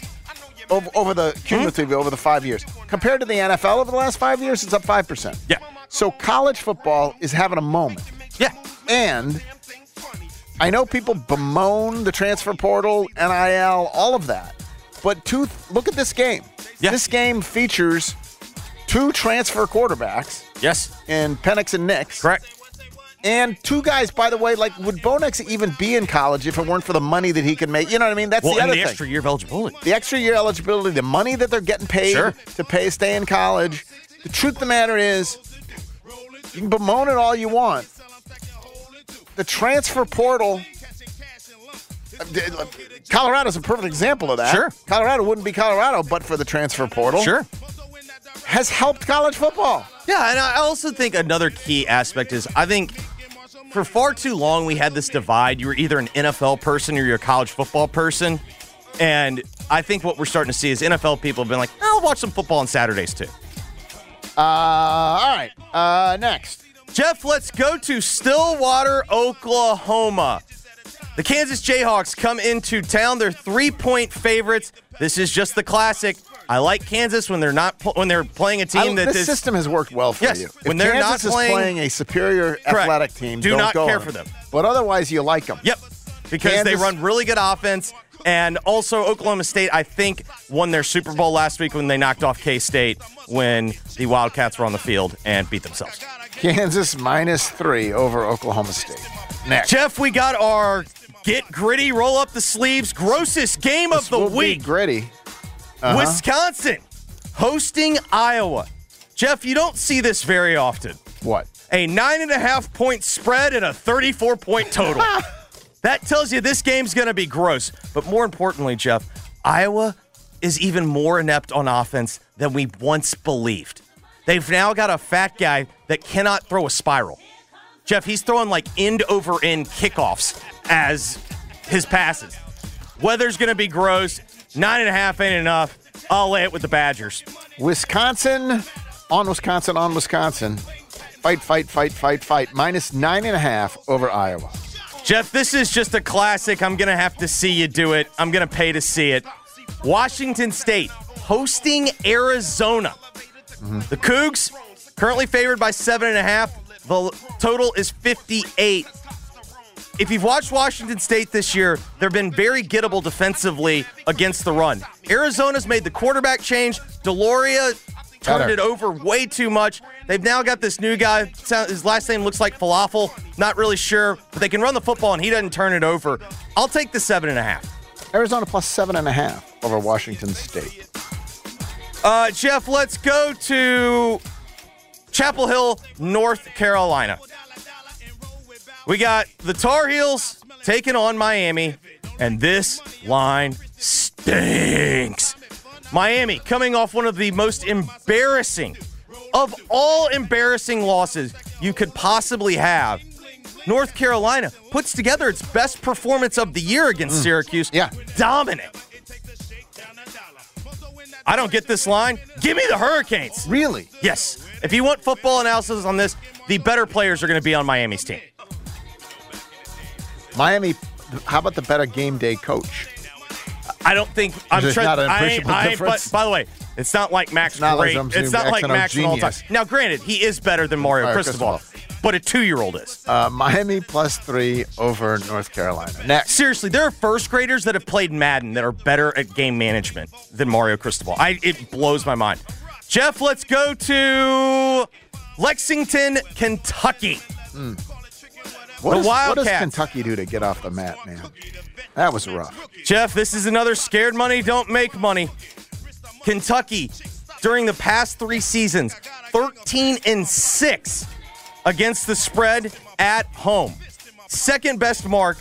Over, over the cumulatively hmm? over the five years. Compared to the NFL over the last five years, it's up 5%. Yeah. So college football is having a moment. Yeah. And I know people bemoan the transfer portal, NIL, all of that. But two, look at this game. Yeah. This game features two transfer quarterbacks Yes. And Penix and Nix. Correct. And two guys, by the way, like would Bo Nix even be in college if it weren't for the money that he could make? You know what I mean? That's Well, the other the thing. extra year of eligibility. the extra year eligibility, the money that they're getting paid Sure. to pay stay in college. The truth of the matter is, you can bemoan it all you want. The transfer portal. Uh, Colorado's a perfect example of that. Sure. Colorado wouldn't be Colorado but for the transfer portal. Sure. Has helped college football. Yeah, and I also think another key aspect is I think for far too long we had this divide. You were either an NFL person or you're a college football person. And I think what we're starting to see is NFL people have been like, I'll watch some football on Saturdays too. Uh, all right. Uh, next. Jeff, let's go to Stillwater, Oklahoma. The Kansas Jayhawks come into town. They're three-point favorites. This is just the classic. I like Kansas when they're not when they're playing a team I- that this is system has worked well for Yes, you. If when they're not Kansas playing- is playing a superior athletic team, Do don't not go care for them. But otherwise, you like them. Yep. Because they run really good offense. And also, Oklahoma State, I think, won their Super Bowl last week when they knocked off K State when the Wildcats were on the field and beat themselves. Kansas minus three over Oklahoma State. Next. Jeff, we got our get gritty, roll up the sleeves, grossest game of the week. gritty. Uh-huh. Wisconsin hosting Iowa. Jeff, you don't see this very often. What? A nine and a half point spread and a 34 point total. that tells you this game's going to be gross. But more importantly, Jeff, Iowa is even more inept on offense than we once believed. They've now got a fat guy that cannot throw a spiral. Jeff, he's throwing like end over end kickoffs as his passes. Weather's going to be gross. Nine and a half ain't enough. I'll lay it with the Badgers. Wisconsin on Wisconsin on Wisconsin. Fight, fight, fight, fight, fight. Minus nine and a half over Iowa. Jeff, this is just a classic. I'm going to have to see you do it. I'm going to pay to see it. Washington State hosting Arizona. Mm-hmm. The Cougs currently favored by seven and a half. The total is 58. If you've watched Washington State this year, they've been very gettable defensively against the run. Arizona's made the quarterback change. Deloria turned it over way too much. They've now got this new guy. His last name looks like Falafel. Not really sure, but they can run the football and he doesn't turn it over. I'll take the seven and a half. Arizona plus seven and a half over Washington State. Uh, Jeff, let's go to Chapel Hill, North Carolina. We got the Tar Heels taking on Miami, and this line stinks. Miami coming off one of the most embarrassing of all embarrassing losses you could possibly have. North Carolina puts together its best performance of the year against mm. Syracuse. Yeah. Dominant. I don't get this line. Give me the Hurricanes. Really? Yes. If you want football analysis on this, the better players are going to be on Miami's team. Miami, how about the better game day coach? I don't think I'm trying. not an I appreciable I difference? but, by the way, it's not like Max not like great. some it's not like Max all time. Now, granted, he is better than Mario Mario Cristobal, Cristobal. but a two-year-old is. Uh, Miami plus three over North Carolina. Next. Seriously, there are first graders that have played Madden that are better at game management than Mario Cristobal. I it blows my mind. Jeff, let's go to Lexington, Kentucky. What, The does, what does Kentucky do to get off the mat, man? That was rough. Jeff, this is another scared money, don't make money. Kentucky, during the past three seasons, 13 and 6 against the spread at home. Second best mark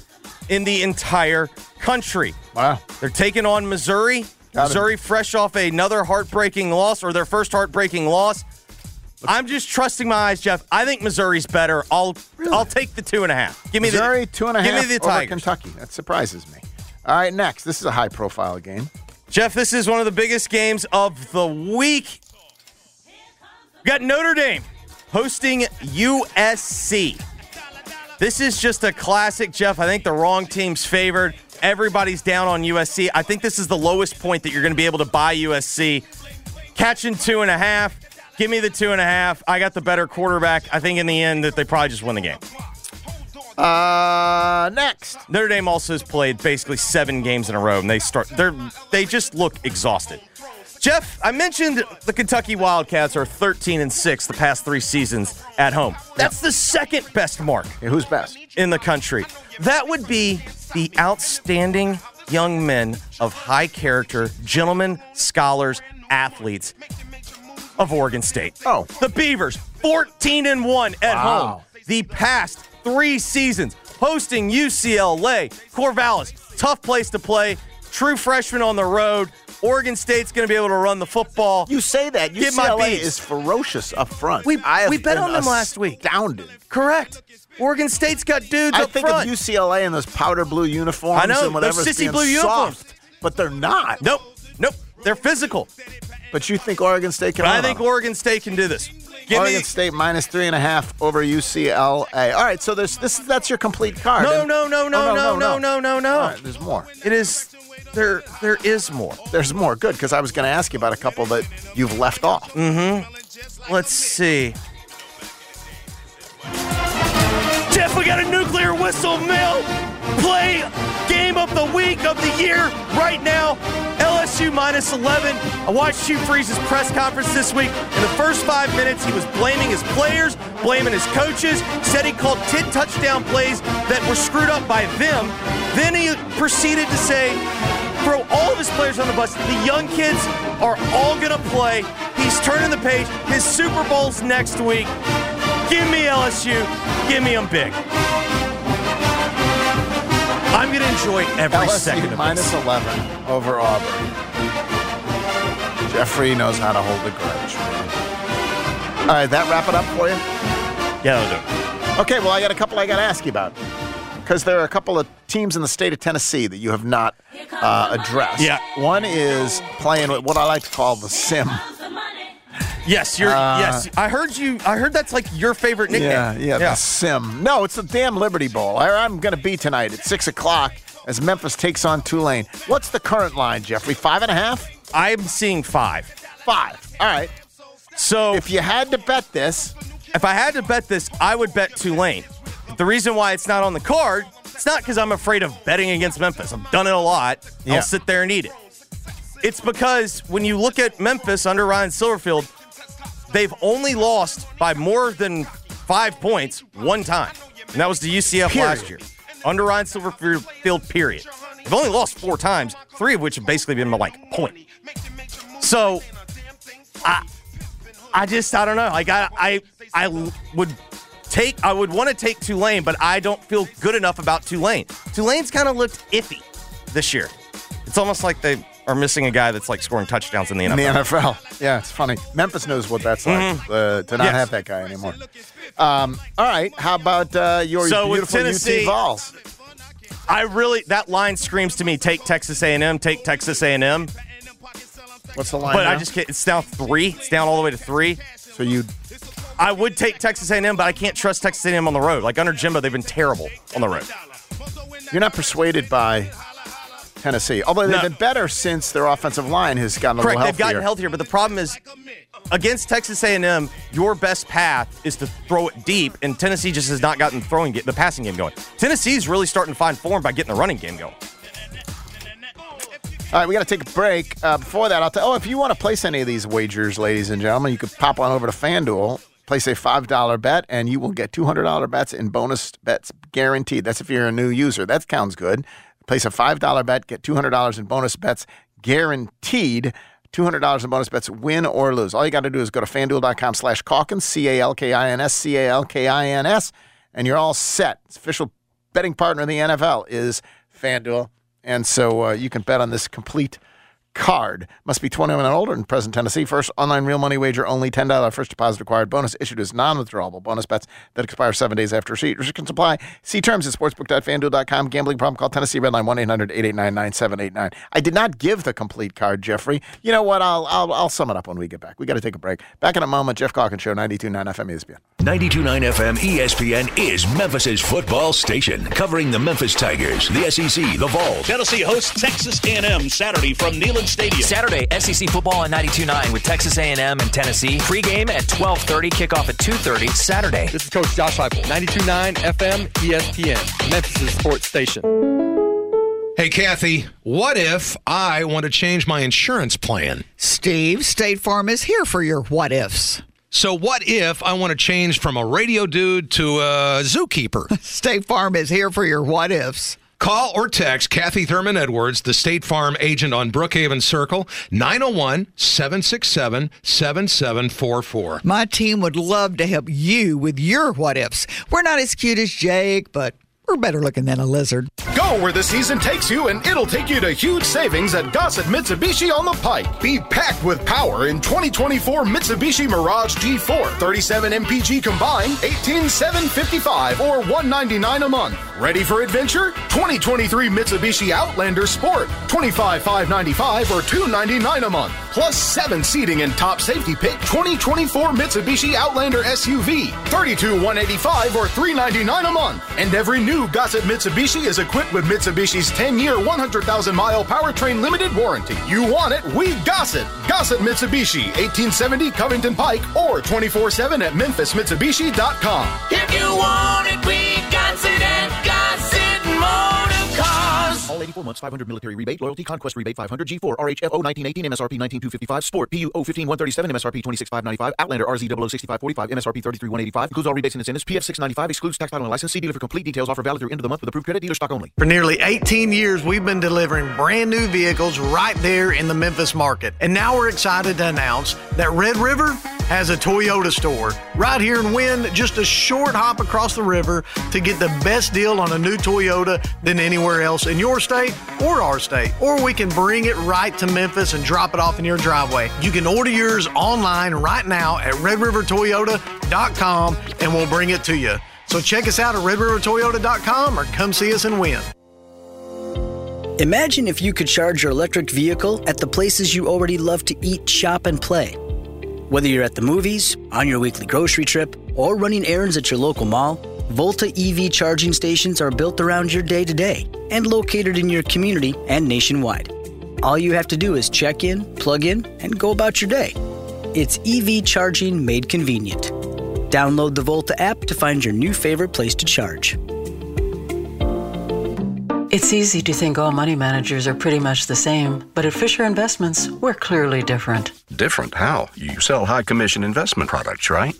in the entire country. Wow. They're taking on Missouri. Got it. Missouri fresh off another heartbreaking loss or their first heartbreaking loss. I'm just trusting my eyes, Jeff. I think Missouri's better. I'll I'll take the two and a half. Give me Missouri, the two and a give half me the Tigers. Kentucky. That surprises me. All right, next. This is a high profile game. Jeff, this is one of the biggest games of the week. We got Notre Dame hosting USC. This is just a classic, Jeff. I think the wrong team's favored. Everybody's down on USC. I think this is the lowest point that you're going to be able to buy USC. Catching two and a half. Give me the two and a half. I got the better quarterback. I think in the end that they probably just win the game. Uh, next. Notre Dame also has played basically seven games in a row, and they start they're they just look exhausted. Jeff, I mentioned the Kentucky Wildcats are 13 and 6 the past three seasons at home. That's the second best mark Okay, who's best? in the country. That would be the outstanding young men of high character, gentlemen, scholars, athletes of Oregon State. Oh. The Beavers, 14 and 1 at Wow. home. The past three seasons, hosting UCLA, Corvallis, tough place to play. True freshman on the road. Oregon State's going to be able to run the football. You say that. My UCLA is ferocious up front. We- we bet on them last week. Astounded. Correct. Oregon State's got dudes I up think front. of UCLA in those powder blue uniforms I know, and whatever those sissy blue uniforms. soft, but they're not. Nope. Nope. They're physical. But you think Oregon State can? I think them. Oregon State can do this. Give Oregon me State minus three and a half over UCLA. All right, so there's this. That's your complete card. No, And- no, no, Oh, no, no, no, no, no, no. All right, there's more. It is there. There is more. There's more. Good, because I was going to ask you about a couple that you've left off. Mm-hmm. Let's see. Jeff, we got a nuclear whistle mill play game of the week of the year right now. LSU minus 11. I watched Hugh Freeze's press conference this week. In the first five minutes, he was blaming his players, blaming his coaches, said he called 10 touchdown plays that were screwed up by them. Then he proceeded to say, throw all of his players on the bus. The young kids are all going to play. He's turning the page. His Super Bowl's next week. Give me LSU. Give me them big. I'm going to enjoy every LSU second of minus this. 11 over Auburn. Jeffrey knows how to hold a grudge. All right, that wrap it up for you? Yeah, that'll do it. Okay, well, I got a couple I got to ask you about because there are a couple of teams in the state of Tennessee that you have not uh, addressed. Yeah. One is playing with what I like to call the sim. Yes, you're. Uh, yes, I heard you. I heard that's like your favorite nickname. Yeah, yeah, the sim. No, it's the damn Liberty Bowl. I, I'm going to be tonight at 6 o'clock as Memphis takes on Tulane. What's the current line, Jeffrey? Five and a half? I'm seeing five. Five. All right. So if you had to bet this, if I had to bet this, I would bet Tulane. The reason why it's not on the card, it's not because I'm afraid of betting against Memphis. I've done it a lot. Yeah. I'll sit there and eat it. It's because when you look at Memphis under Ryan Silverfield, they've only lost by more than five points one time, and that was to UCF last year. Under Ryan Silverfield, period. They've only lost four times, three of which have basically been like a point. So, I, I just I don't know. Like I I I would take I would want to take Tulane, but I don't feel good enough about Tulane. Tulane's kind of looked iffy this year. It's almost like they are missing a guy that's like scoring touchdowns in the NFL. in the NFL. Yeah, it's funny. Memphis knows what that's like Mhm. uh, to not Yes. have that guy anymore. Um, all right. How about uh, your So with beautiful Tennessee- UT Vols? I really that line screams to me: take Texas A&M, take Texas A&M. What's the line? But I just can't. It's down three. It's down all the way to three. So you, I would take Texas A&M, but I can't trust Texas A&M on the road. Like under Jimbo, they've been terrible on the road. You're not persuaded by Tennessee, although they've No. been better since their offensive line has gotten a Correct. They've gotten healthier. but the problem is against Texas A&M, your best path is to throw it deep, and Tennessee just has not gotten the throwing the passing game going. Tennessee's really starting to find form by getting the running game going. All right, we got to take a break. Uh, before that, I'll tell. Oh, if you want to place any of these wagers, ladies and gentlemen, you could pop on over to FanDuel, place a five dollar bet, and you will get two hundred dollar bets in bonus bets guaranteed. That's if you're a new user. That sounds good. Place a five dollar bet, get two hundred dollars in bonus bets guaranteed. $200 in bonus bets, win or lose. All you got to do is go to fanduel.com slash Calkins, C A L K I N S, C A L K I N S, and you're all set. It's official betting partner of the NFL is FanDuel. And so uh, you can bet on this complete card. Must be 21 and older in present Tennessee. First online real money wager only $10 first deposit required. Bonus issued as non-withdrawable bonus bets that expire seven days after receipt. Restrictions apply. See terms at sportsbook.fanduel.com. Gambling problem? Call Tennessee Redline 1-800-889-9789. I did not give the complete card, Jeffrey. You know what? I'll, I'll, I'll sum it up when we get back. We got to take a break. Back in a moment. Jeff Calkins Show, 92.9 FM ESPN. 92.9 FM ESPN is Memphis's football station, covering the Memphis Tigers, the SEC, the Vols. Tennessee hosts Texas A&M Saturday from Neyland Stadium. Saturday, SEC football on 92.9 with Texas A&M and Tennessee. Pre-game at 12:30, kickoff at 2:30 Saturday. This is Coach Josh Heupel, 92.9 FM ESPN, Memphis sports station. Hey, Kathy, what if I want to change my insurance plan? Steve, State Farm is here for your what ifs. So, what if I want to change from a radio dude to a zookeeper? State Farm is here for your what ifs. Call or text Kathy Thurman Edwards, the State Farm agent on Brookhaven Circle, 901 767 7744. My team would love to help you with your what ifs. We're not as cute as Jake, but we're better looking than a lizard. Go where the season takes you, and it'll take you to huge savings at Gossett Mitsubishi on the Pike. Be packed with power in 2024 Mitsubishi Mirage G4, 37 mpg combined, 18755 or 199 a month. Ready for adventure? 2023 Mitsubishi Outlander Sport, 25595 or 299 a month. Plus 7 seating and top safety pick 2024 Mitsubishi Outlander SUV, 32185 or 399 a month. And every new Gossett Mitsubishi is equipped with Mitsubishi's 10-year, 100,000-mile powertrain limited warranty. You want it, we Gossett. Gossett Mitsubishi, 1870 Covington Pike or 24/7 at memphismitsubishi.com. If you want it, we got it Gossett Motor Cars. All 84 months, 500 military rebate, loyalty, conquest rebate, 500 G4, RHFO 1918, MSRP 19255, Sport, PU 015 MSRP 26595, Outlander RZ 006545, MSRP 33185, includes all rebates and incentives, PF 695, excludes tax title and license, see dealer for complete details, offer valid through end of the month with approved credit, dealer stock only. For nearly 18 years, we've been delivering brand new vehicles right there in the Memphis market. And now we're excited to announce that Red River has a Toyota store right here in Wynne, just a short hop across the river to get the best deal on a new Toyota than anywhere else. In your state or our state. Or we can bring it right to Memphis and drop it off in your driveway. You can order yours online right now at redrivertoyota.com and we'll bring it to you. So check us out at redrivertoyota.com or come see us and win. Imagine if you could charge your electric vehicle at the places you already love to eat, shop, and play. Whether you're at the movies, on your weekly grocery trip, or running errands at your local mall, Volta EV charging stations are built around your day to day and located in your community and nationwide. All you have to do is check in, plug in, and go about your day. It's EV charging made convenient. Download the Volta app to find your new favorite place to charge. It's easy to think all money managers are pretty much the same, but at Fisher Investments, we're clearly different. Different how? You sell high commission investment products, right?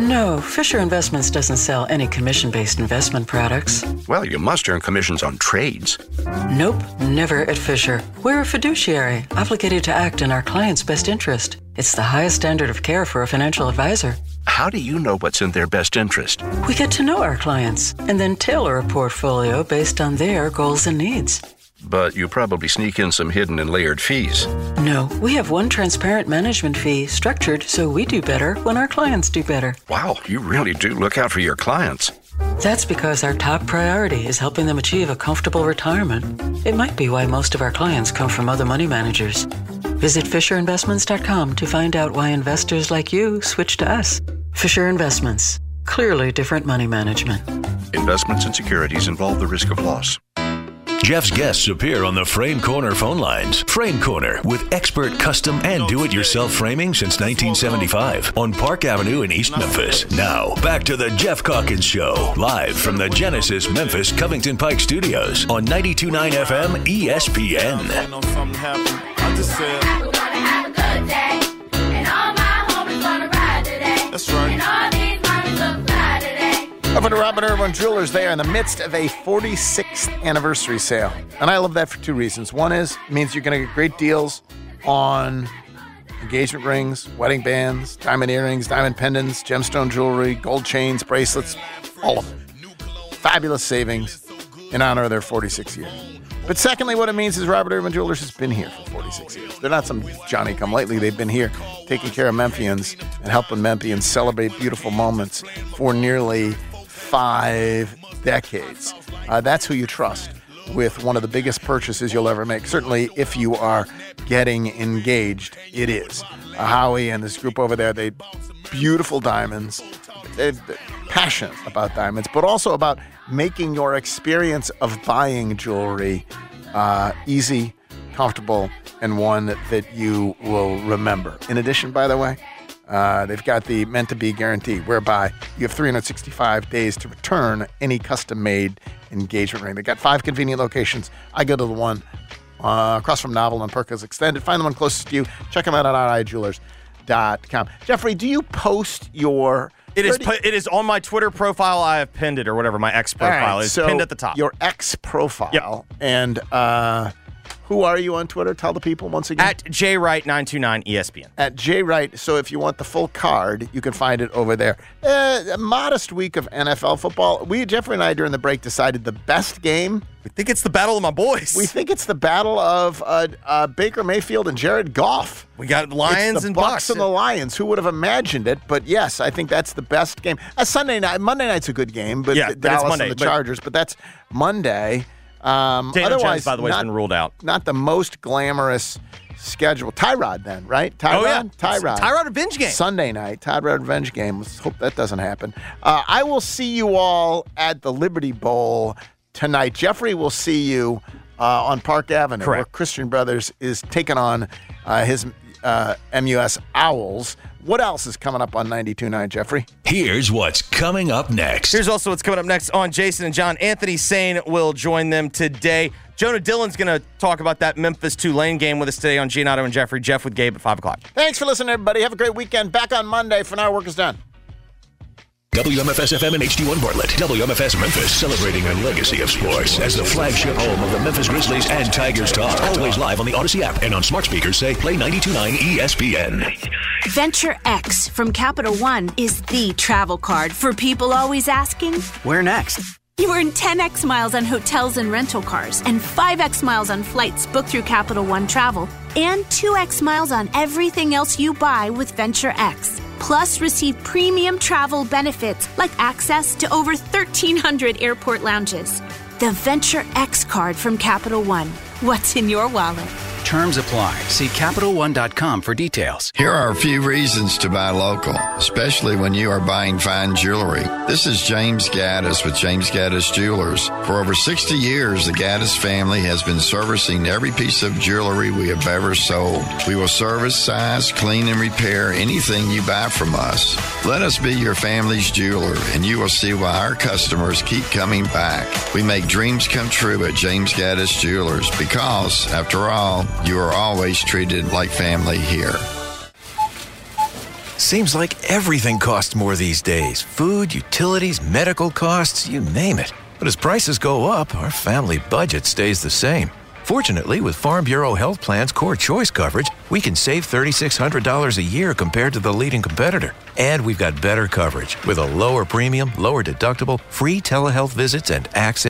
No, Fisher Investments doesn't sell any commission based investment products. Well, you must earn commissions on trades. Nope, never at Fisher. We're a fiduciary, obligated to act in our client's best interest. It's the highest standard of care for a financial advisor. How do you know what's in their best interest? We get to know our clients and then tailor a portfolio based on their goals and needs. But you probably sneak in some hidden and layered fees. No, we have one transparent management fee structured so we do better when our clients do better. Wow, you really do look out for your clients. That's because our top priority is helping them achieve a comfortable retirement. It might be why most of our clients come from other money managers. Visit FisherInvestments.com to find out why investors like you switch to us. Fisher Investments. Clearly different money management. Investments and securities involve the risk of loss. Jeff's guests appear on the Frame Corner phone lines. Frame Corner with expert custom and do it yourself framing since 1975 on Park Avenue in East Memphis. Now, back to the Jeff Calkins Show, live from the Genesis Memphis Covington Pike studios on 92.9 FM ESPN. That's right. Over to Robert Irwin Jewelers, they are in the midst of a 46th anniversary sale. And I love that for two reasons. One is it means you're going to get great deals on engagement rings, wedding bands, diamond earrings, diamond pendants, gemstone jewelry, gold chains, bracelets, all of them. Fabulous savings in honor of their 46 years. But secondly, what it means is Robert Irwin Jewelers has been here for 46 years. They're not some Johnny come lately. They've been here taking care of Memphians and helping Memphians celebrate beautiful moments for nearly five decades. Uh, that's who you trust with one of the biggest purchases you'll ever make. Certainly, if you are getting engaged, it is. Uh, Howie and this group over there, they beautiful diamonds. They're passionate about diamonds, but also about making your experience of buying jewelry uh, easy, comfortable, and one that you will remember. In addition, by the way, uh, they've got the meant to be guarantee, whereby you have 365 days to return any custom made engagement ring. They've got five convenient locations. I go to the one uh, across from Novel and Perkins Extended. Find the one closest to you. Check them out at RIJewelers.com. Jeffrey, do you post your. It is 30 pu- it is on my Twitter profile. I have pinned it or whatever my ex All right, profile is so pinned at the top. Your ex profile. And uh, who are you on Twitter? Tell the people once again. At JWright929 ESPN. at J Wright. So if you want the full card, you can find it over there. Uh, a modest week of NFL football. We Jeffrey and I during the break decided the best game. We think it's the battle of my boys. We think it's the battle of uh, uh, Baker Mayfield and Jared Goff. We got Lions It's the and Bucs Bucs. and the Lions. Who would have imagined it? But yes, I think that's the best game. Uh, Sunday night, Monday night's a good game, but Yeah, the but Dallas Monday, and the but- Chargers. But that's Monday. Um, Daniel Jones, otherwise, by the way, has been ruled out. Not the most glamorous schedule. Tyrod, then, right? Tyrod. Oh, yeah. Tyrod. Tyrod revenge game. Sunday night. Tyrod revenge game. Let's hope that doesn't happen. Uh, I will see you all at the Liberty Bowl tonight. Jeffrey will see you uh, on Park Avenue, where Christian Brothers is taking on uh, his uh, MUS Owls. What else is coming up on 92.9, Jeffrey? Here's what's coming up next. Here's also what's coming up next on Jason and John. Anthony Sane will join them today. Jonah Dillon's going to talk about that Memphis Tulane game with us today on Giannotto and Jeffrey. Jeff with Gabe at 5 o'clock. Thanks for listening, everybody. Have a great weekend. Back on Monday. For now, work is done. WMFS FM and HD1 Bartlett. WMFS Memphis, celebrating a legacy of sports as the flagship home of the Memphis Grizzlies and Tigers Talk. Always live on the Odyssey app and on smart speakers say play 92.9 ESPN. Venture X from Capital One is the travel card for people always asking, Where next? You earn 10x miles on hotels and rental cars, and 5x miles on flights booked through Capital One Travel, and 2x miles on everything else you buy with Venture X. Plus, receive premium travel benefits like access to over 1,300 airport lounges. The Venture X card from Capital One. What's in your wallet? Terms apply. See CapitalOne.com for details. Here are a few reasons to buy local, especially when you are buying fine jewelry. This is James Gaddis with James Gaddis Jewelers. For over 60 years, the Gaddis family has been servicing every piece of jewelry we have ever sold. We will service, size, clean, and repair anything you buy from us. Let us be your family's jeweler, and you will see why our customers keep coming back. We make dreams come true at James Gaddis Jewelers because, after all, you are always treated like family here. Seems like everything costs more these days food, utilities, medical costs, you name it. But as prices go up, our family budget stays the same. Fortunately, with Farm Bureau Health Plan's Core Choice coverage, we can save $3,600 a year compared to the leading competitor. And we've got better coverage with a lower premium, lower deductible, free telehealth visits, and access.